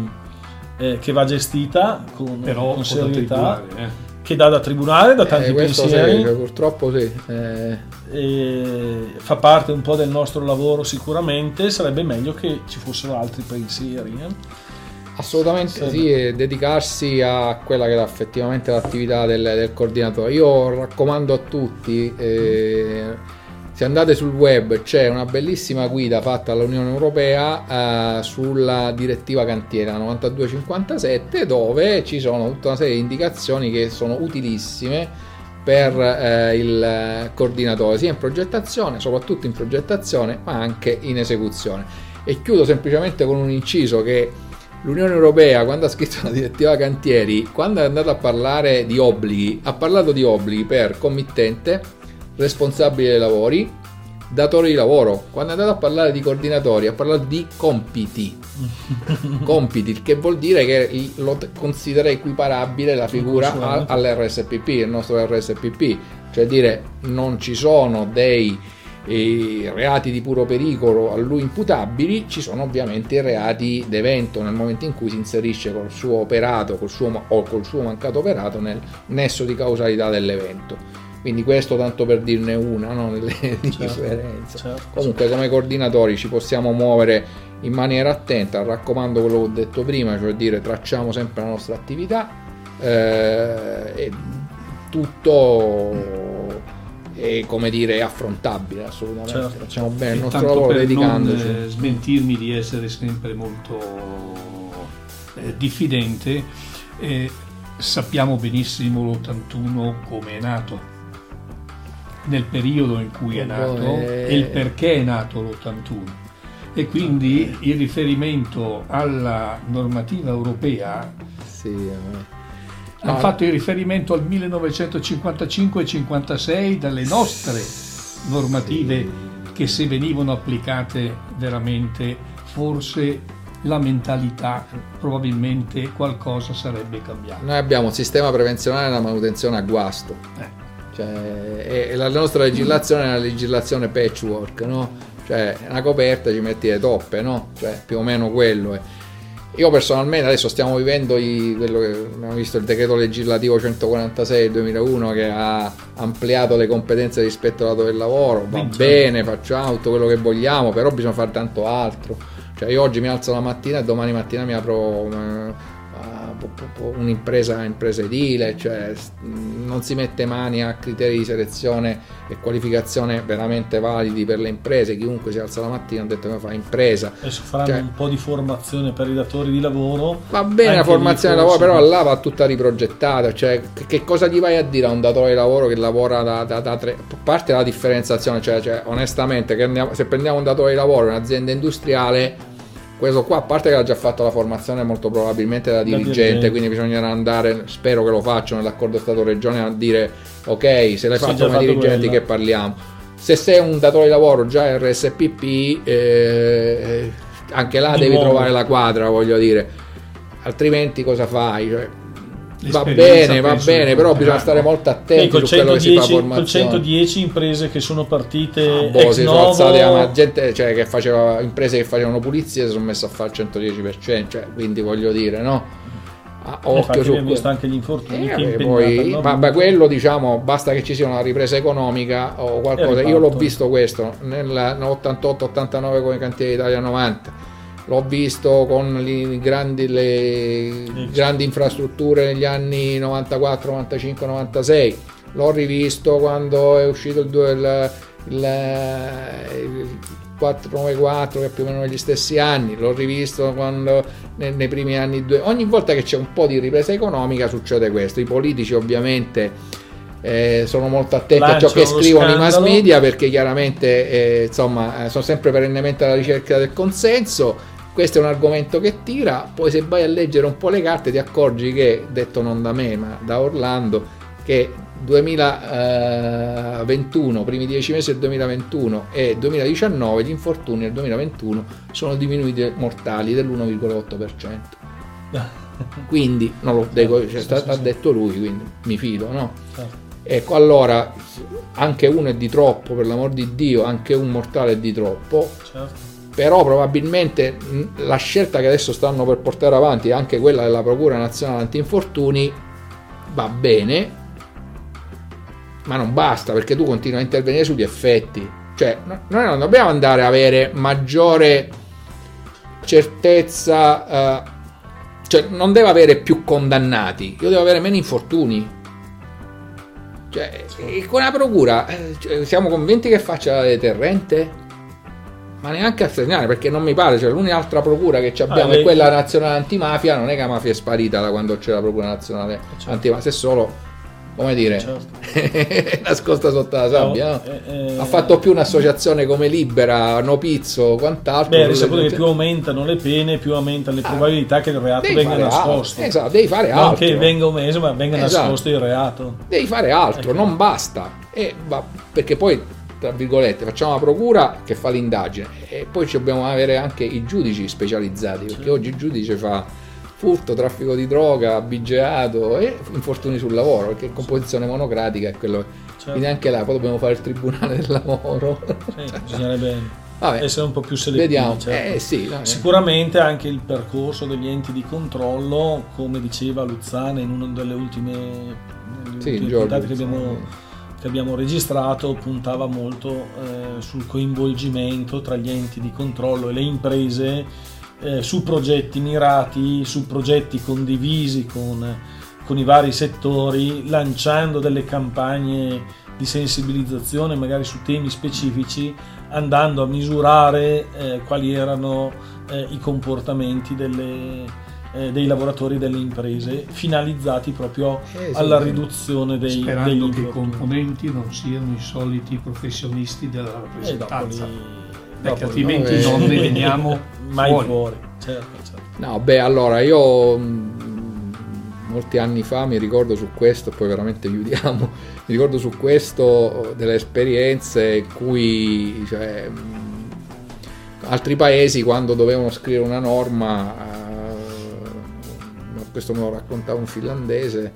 eh, che va gestita con, Però con serietà, tribunale, eh. Che dà da tribunale, da tanti Eh, pensieri. sì, purtroppo sì. Eh, fa parte un po' del nostro lavoro sicuramente, sarebbe meglio che ci fossero altri pensieri. eh. Assolutamente Sì. e dedicarsi a quella che è effettivamente l'attività del, del coordinatore. Io raccomando a tutti, eh, se andate sul web c'è una bellissima guida fatta dall'Unione Europea eh, sulla direttiva cantiera 9257 dove ci sono tutta una serie di indicazioni che sono utilissime per eh, il coordinatore, sia in progettazione, soprattutto in progettazione, ma anche in esecuzione. E chiudo semplicemente con un inciso che l'Unione Europea, quando ha scritto la direttiva cantieri, quando è andata a parlare di obblighi, ha parlato di obblighi per committente, responsabile dei lavori, datore di lavoro. Quando è andato a parlare di coordinatori, ha parlato di compiti. compiti, il che vuol dire che lo considera equiparabile la figura all'RSPP, il nostro RSPP, cioè dire non ci sono dei eh, reati di puro pericolo a lui imputabili, ci sono ovviamente i reati d'evento nel momento in cui si inserisce col suo operato col suo, o col suo mancato operato nel nesso di causalità dell'evento. Quindi questo tanto per dirne una no? nelle differenze. certo. Comunque come coordinatori ci possiamo muovere in maniera attenta, raccomando quello che ho detto prima, cioè dire tracciamo sempre la nostra attività eh, e tutto è come dire affrontabile assolutamente. Certo. Facciamo bene il nostro lavoro per dedicandoci. non eh, smentirmi di essere sempre molto eh, diffidente, eh, sappiamo benissimo l'81 come è nato, nel periodo in cui è nato e il perché è nato l'81. E quindi il riferimento alla normativa europea Sì, eh. hanno No, fatto il riferimento al 1955 e 56 dalle nostre normative che se venivano applicate veramente forse la mentalità probabilmente qualcosa sarebbe cambiato. Noi abbiamo un sistema prevenzionale della manutenzione a guasto. Eh. Cioè, e la nostra legislazione è una legislazione patchwork, no? Cioè, una coperta ci metti le toppe, no? Cioè, più o meno quello è. Io personalmente adesso stiamo vivendo i- quello che abbiamo visto il decreto legislativo 146 del 2001 che ha ampliato le competenze rispetto al lato del lavoro, va Sì, bene, facciamo tutto quello che vogliamo, però bisogna fare tanto altro. Cioè io oggi mi alzo la mattina e domani mattina mi apro eh, un'impresa impresa edile, cioè non si mette mani a criteri di selezione e qualificazione veramente validi per le imprese, chiunque si alza la mattina ha detto che fa impresa. Adesso faranno Cioè- un po' di formazione per i datori di lavoro. Va bene la formazione del lavoro, però là va tutta riprogettata. Cioè, che, cosa gli vai a dire a un datore di lavoro che lavora da, da, da tre. A parte la differenziazione, cioè, cioè, onestamente, andiamo- se prendiamo un datore di lavoro in un'azienda industriale, questo qua, a parte che ha già fatto la formazione, molto probabilmente da dirigente, quindi bisognerà andare, spero che lo facciano nell'accordo Stato-Regione, a dire ok, se l'hai fatto come fatto dirigente, quella. che parliamo. Se sei un datore di lavoro già RSPP, eh, anche là Di devi nuovo. trovare la quadra, voglio dire altrimenti cosa fai? Cioè, va bene, va bene, però bisogna stare molto attenti col su quello che si fa 110, col formazione. 110 imprese che sono partite Ah, boh, ex si sono novo, alzate la gente cioè, che faceva imprese che facevano pulizie si sono messe a fare il 110%, cioè, quindi voglio dire, no? Ah, occhio infatti su abbiamo visto anche gli infortuni Eh, poi, ma, ma quello diciamo basta che ci sia una ripresa economica o qualcosa. Io l'ho visto questo nel 88-89 come cantiere Italia 90. L'ho visto con le grandi, le grandi infrastrutture negli anni 94, 95, 96. L'ho rivisto quando è uscito il, il- il- il 494 che è più o meno negli stessi anni, l'ho rivisto quando, nei, nei, primi anni due. Ogni volta che c'è un po' di ripresa economica succede questo. I politici ovviamente eh, sono molto attenti Lanciano a ciò che scrivono i mass media perché chiaramente eh, insomma, eh, sono sempre perennemente alla ricerca del consenso. Questo è un argomento che tira, poi se vai a leggere un po' le carte ti accorgi che, detto non da me ma da Orlando, che 2021, primi 10 mesi del 2021 e 2019 gli infortuni nel 2021 sono diminuiti mortali dell'1,8%. quindi non lo dico, cioè, ha detto lui, quindi mi fido, no? Certo. Ecco, allora anche uno è di troppo, per l'amor di Dio, anche un mortale è di troppo. Certo. Però probabilmente la scelta che adesso stanno per portare avanti, anche quella della Procura Nazionale Antinfortuni, va bene, ma non basta perché tu continui a intervenire sugli effetti. Cioè, noi non dobbiamo andare a avere maggiore certezza, uh, cioè non devo avere più condannati, io devo avere meno infortuni. Cioè, con la procura eh, cioè, siamo convinti che faccia la deterrente? Ma neanche a segnare perché non mi pare, cioè l'unica altra procura che abbiamo ah, è quella nazionale antimafia, non è che la mafia è sparita da quando c'è la procura nazionale certo. antimafia, è solo come dire, certo. nascosta sotto la sabbia. No, eh, eh, ha fatto più un'associazione come Libera, No Pizzo, quant'altro. Beh, risaputo che più aumentano le pene, più aumentano le ah, probabilità che il reato venga nascosto. Altro. Esatto, devi fare altro. Non che venga omesso, ma venga esatto. nascosto il reato. Devi fare altro, ecco. non basta. E, va, perché poi, tra virgolette, facciamo la procura che fa l'indagine e poi dobbiamo avere anche i giudici specializzati, perché oggi il giudice fa furto, traffico di droga, abigeato e infortuni sul lavoro, perché composizione monocratica è quello. Certo. Quindi anche là poi dobbiamo fare il tribunale del lavoro. Sì, bisognerebbe Vabbè, essere un po' più selettivi. Vediamo. Certo. Eh, sì, Sicuramente anche il percorso degli enti di controllo, come diceva Luzzana in una delle ultime, sì, puntate che abbiamo, che abbiamo, registrato, puntava molto eh, sul coinvolgimento tra gli enti di controllo e le imprese eh, su progetti mirati, su progetti condivisi con, con, i vari settori, lanciando delle campagne di sensibilizzazione magari su temi specifici, andando a misurare eh, quali erano eh, i comportamenti delle, eh, dei lavoratori delle imprese, finalizzati proprio eh, alla riduzione dei, Sperando degli che i componenti non siano i soliti professionisti della rappresentanza perché altrimenti non ne veniamo mai fuori. fuori. Certo, certo. No, beh, allora io mm, molti anni fa mi ricordo su questo, poi veramente chiudiamo, mi ricordo su questo delle esperienze in cui cioè, mm, altri paesi quando dovevano scrivere una norma, eh, questo me lo raccontava un finlandese,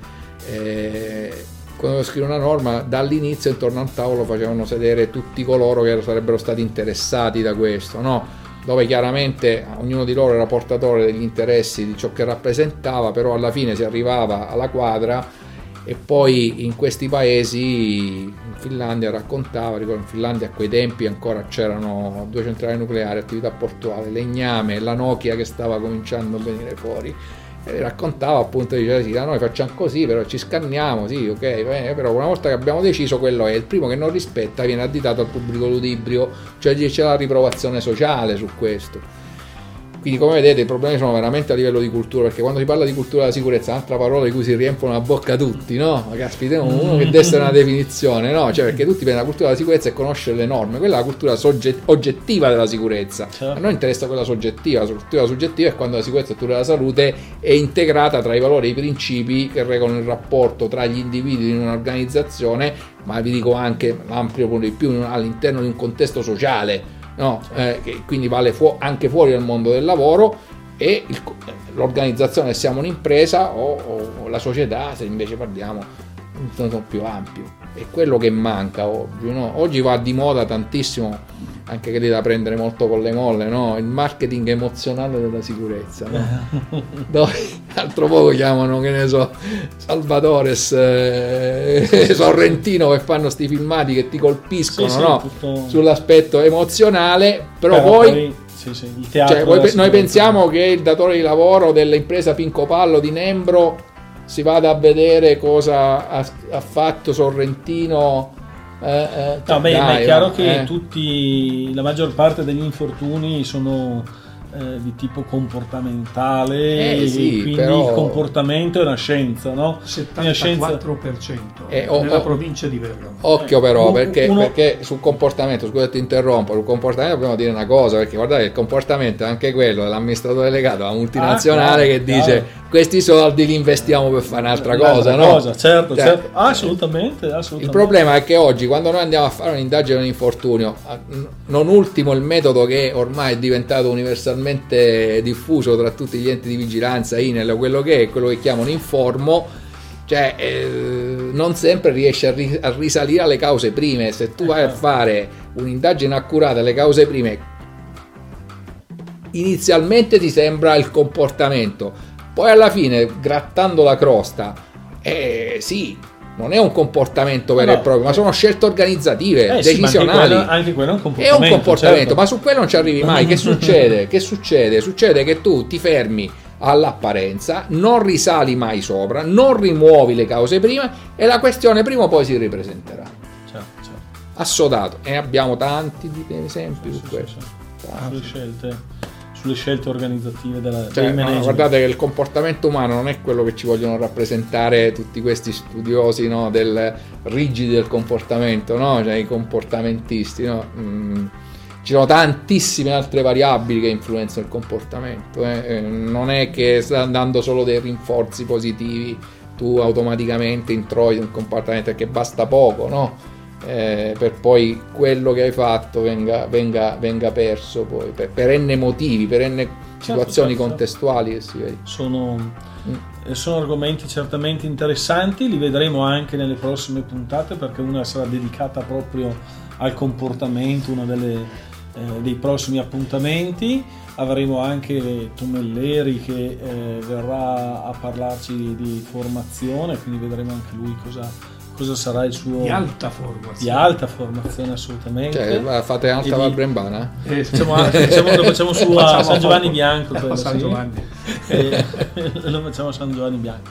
eh, quando scrive una norma dall'inizio intorno al tavolo facevano sedere tutti coloro che sarebbero stati interessati da questo, no? dove chiaramente ognuno di loro era portatore degli interessi di ciò che rappresentava, però alla fine si arrivava alla quadra e poi in questi paesi, in Finlandia raccontava, ricordo in Finlandia a quei tempi ancora c'erano due centrali nucleari, attività portuale, legname, la Nokia che stava cominciando a venire fuori e raccontava appunto diceva sì, noi facciamo così però ci scanniamo sì ok bene, però una volta che abbiamo deciso quello è. Il primo che non rispetta viene additato al pubblico ludibrio cioè c'è la riprovazione sociale su questo quindi come vedete i problemi sono veramente a livello di cultura, perché quando si parla di cultura della sicurezza è un'altra parola di cui si riempiono la bocca tutti, no? Ma caspita, uno che deve essere una definizione, no? Cioè perché tutti pensano la cultura della sicurezza e conoscere le norme, quella è la cultura sogget- oggettiva della sicurezza. Certo. A noi interessa quella soggettiva, la cultura soggettiva è quando la sicurezza e la della salute è integrata tra i valori e i principi che regolano il rapporto tra gli individui in un'organizzazione, ma vi dico anche l'ampio di più all'interno di un contesto sociale no? eh, che quindi vale fu- anche fuori dal mondo del lavoro e il, l'organizzazione siamo un'impresa o, o, la società se invece parliamo in senso più ampio è quello che manca oggi no? oggi va di moda tantissimo anche che lì da prendere molto con le molle, no? il marketing emozionale della sicurezza. No? Dove altro poco chiamano, che ne so, Salvatores, eh, Sorrentino che fanno sti filmati che ti colpiscono sì, no? tutto... sull'aspetto emozionale, però, però poi... poi... Sì, sì, cioè, noi, noi pensiamo che il datore di lavoro dell'impresa Pinco Pallo di Nembro si vada a vedere cosa ha, ha fatto Sorrentino Eh, eh, No, beh, dai, è chiaro va, che eh. tutti, la maggior parte degli infortuni sono eh, di tipo comportamentale, Eh, sì, quindi però- il comportamento è una scienza, no? Una scienza- 74% Eh, oh, nella oh. provincia di Bergamo. Occhio però, Uno- perché, uno- perché sul comportamento, scusa che ti interrompo, sul comportamento dobbiamo dire una cosa, perché guardate il comportamento è anche quello dell'amministratore delegato alla multinazionale Ah, chiaro, che dice chiaro. questi soldi li investiamo per fare un'altra cosa, no? cosa, certo, Cioè, certo. Assolutamente, assolutamente. Il problema è che oggi, quando noi andiamo a fare un'indagine di un infortunio, non ultimo il metodo che ormai è diventato universalmente diffuso tra tutti gli enti di vigilanza, INEL, quello che è, quello che chiamano informo, cioè eh, non sempre riesce a, ri- a risalire alle cause prime. Se tu vai a fare un'indagine accurata alle cause prime, inizialmente ti sembra il comportamento, poi alla fine, grattando la crosta, eh, sì, non è un comportamento vero No. e proprio, ma sono scelte organizzative, Eh sì, ma anche decisionali. quello, anche quello è un È comportamento. un comportamento, certo. ma su quello non ci arrivi mai. Che succede? Che succede? Succede che tu ti fermi all'apparenza, non risali mai sopra, non rimuovi le cause prima e la questione prima o poi si ripresenterà. Certo, certo. Assodato. E abbiamo tanti esempi su Sì, questo. sì, sì. Sulle scelte, sulle scelte organizzative della, Cioè, no, guardate che il comportamento umano non è quello che ci vogliono rappresentare tutti questi studiosi no, del rigidi del comportamento, no? cioè i comportamentisti. No? Mm, ci sono tantissime altre variabili che influenzano il comportamento. eh. Eh, Non è che dando solo dei rinforzi positivi, tu automaticamente introiti un comportamento che basta poco, no? Eh, per poi quello che hai fatto venga, venga- venga perso poi, per, per n motivi, per n situazioni certo, certo. contestuali che si vede. sono, Mm. eh, sono argomenti certamente interessanti, li vedremo anche nelle prossime puntate perché una sarà dedicata proprio al comportamento, uno delle, eh, dei prossimi appuntamenti. Avremo anche Tomelleri che eh, verrà a parlarci di formazione, quindi vedremo anche lui cosa, cosa sarà il suo... Di alta formazione. di alta formazione assolutamente. Cioè, fate alta di- Val Brembana? Eh, Facciamo, facciamo- lo facciamo su a Facciamo San Giovanni. Bianco. Quello, San sì. Giovanni. E lo facciamo a San Giovanni Bianco.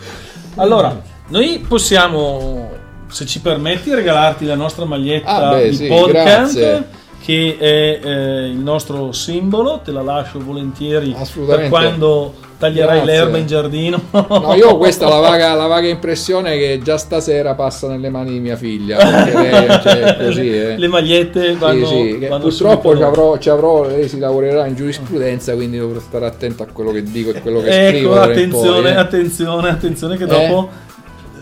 Allora, noi possiamo, se ci permetti, regalarti la nostra maglietta Ah, beh, di sì, podcast. grazie. Che è eh, il nostro simbolo, te la lascio volentieri per Assolutamente. quando taglierai Grazie. l'erba in giardino. No, io ho questa la vaga, la vaga impressione che già stasera passa nelle mani di mia figlia. Lei cioè, così, eh. Le magliette vanno, Sì, sì, vanno purtroppo ci avrò, ci avrò- lei si lavorerà in giurisprudenza, quindi dovrò stare attento a quello che dico e quello che scrivo. Ecco, in attenzione, poi, eh. attenzione, attenzione che dopo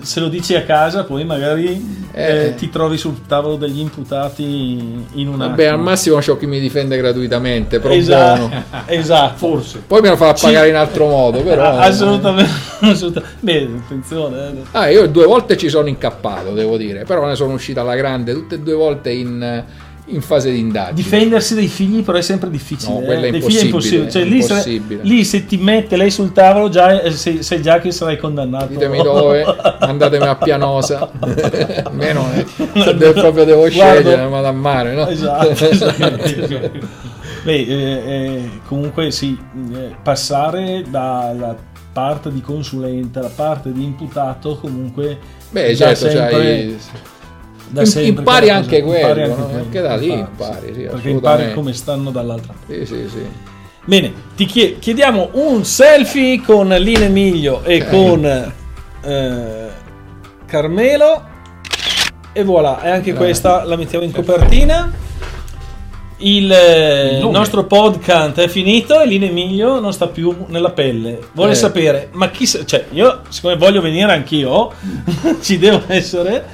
se lo dici a casa poi magari Eh. eh, ti trovi sul tavolo degli imputati in una... Vabbè, al massimo c'ho chi mi difende gratuitamente, pro esatto, esatto. Forse. Poi me lo fa Ci- pagare in altro modo, però. Assolutamente, assolutamente. Beh, attenzione. eh. Ah, io due volte ci sono incappato, devo dire, però ne sono uscito alla grande, tutte e due volte in, in fase di indagine. Difendersi dai figli però è sempre difficile. No, quella eh. è Dai figli impossibile, Cioè, è lì, se- impossibile. lì se ti mette lei sul tavolo già, eh, sai, sai già che sarai condannato. Ditemi dove, mandatemi a Pianosa. Almeno eh, se de- proprio devo scegliere, vado a mare, no? Esatto, esatto. Beh, eh, eh, comunque sì, eh, passare dalla parte di consulente alla parte di imputato comunque Beh, certo, sempre- c'hai- im- sempre impari anche cosa- impari quello, anche no? quello, Anche da lì impari, sì, perché impari come stanno dall'altra parte. Sì, sì, sì. Bene, ti chie- chiediamo un selfie con Lino Emilio e Ok. con eh, Carmelo e voilà, e anche Bravo. questa la mettiamo in copertina. Il, eh, Il nostro podcast è finito e Lino Emilio non sta più nella pelle. Vuole Eh. sapere, ma chi cioè io siccome voglio venire anch'io, ci devo essere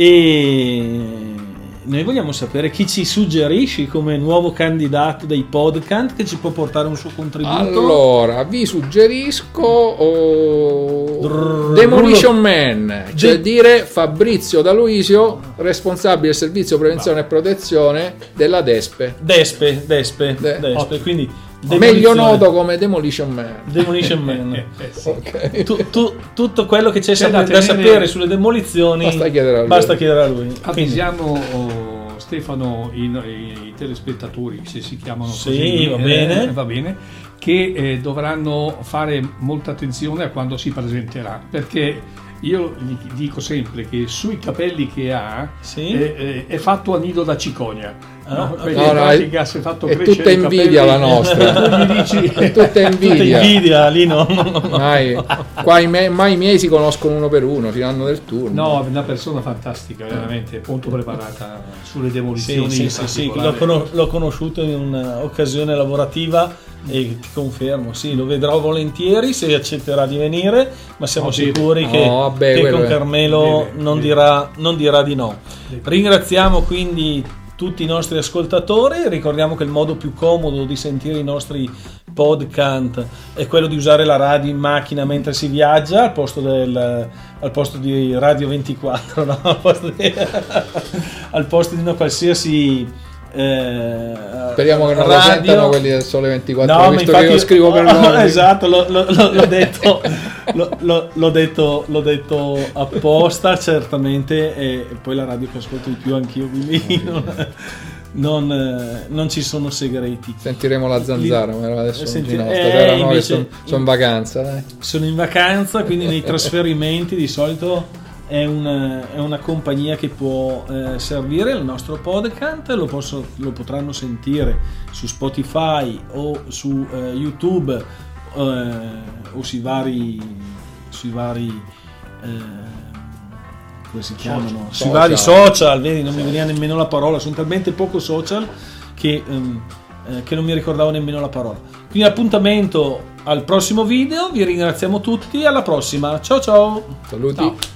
e noi vogliamo sapere chi ci suggerisci come nuovo candidato dei podcast che ci può portare un suo contributo. Allora, vi suggerisco oh, Drrr, Demolition Man, cioè De- dire Fabrizio D'Aloisio, responsabile del servizio prevenzione e protezione della Despe, Despe, Despe, De- Despe, ottimo. Meglio noto come Demolition Man. Demolition Man. Eh, sì. Ok. Tu- tu- tutto quello che c'è, C'è da, da sapere sulle demolizioni Basta chiedere a lui. basta chiedere a lui. Avvisiamo oh, Stefano, i, i telespettatori, se si chiamano Sì, così, va eh, bene. va bene, che eh, dovranno fare molta attenzione a quando si presenterà, perché Io gli dico sempre che sui capelli che ha Sì? è, è- è fatto a nido da cicogna. No? No, no, è- si è fatto è tutta invidia la nostra. Dici È tutta Tutta invidia. invidia lì no. Mai, qua i, me- mai i miei si conoscono uno per uno, si danno del turno. No, è una persona fantastica, veramente molto preparata sulle demolizioni. sì, in sì, sì, l'ho, l'ho conosciuto in un'occasione lavorativa e ti confermo, sì, lo vedrò volentieri se accetterà di venire, ma siamo sì. sicuri No, che, vabbè, che con Carmelo non. Dirà, non dirà di no. Ringraziamo quindi tutti i nostri ascoltatori, ricordiamo che il modo più comodo di sentire i nostri podcast è quello di usare la radio in macchina mentre si viaggia al posto, del, al posto di Radio 24, no? al, posto di, al posto di una qualsiasi... eh, Speriamo che non lo radio. sentano quelli del Sole 24, No, visto infatti che io scrivo per loro. esatto, lo- lo- lo- l'ho, detto, lo- lo- l'ho detto, l'ho detto apposta, certamente, e poi la radio che ascolto di più anch'io, quindi non, non, eh, non ci sono segreti. Sentiremo la zanzara, ma adesso Senti- non eh, stasera no, invece- sono in vacanza. Dai. Sono in vacanza, quindi nei trasferimenti di solito è, un- è una compagnia che può eh, servire il nostro podcast, lo, posso- lo potranno sentire su Spotify o su eh, YouTube eh, o sui vari, sui vari eh, come si chiamano? Sui Social. vari social, vedi, non mi veniva nemmeno la parola, sono talmente poco social che, ehm, eh, che non mi ricordavo nemmeno la parola. Quindi appuntamento al prossimo video, vi ringraziamo tutti, alla prossima, ciao ciao! Saluti. Ciao.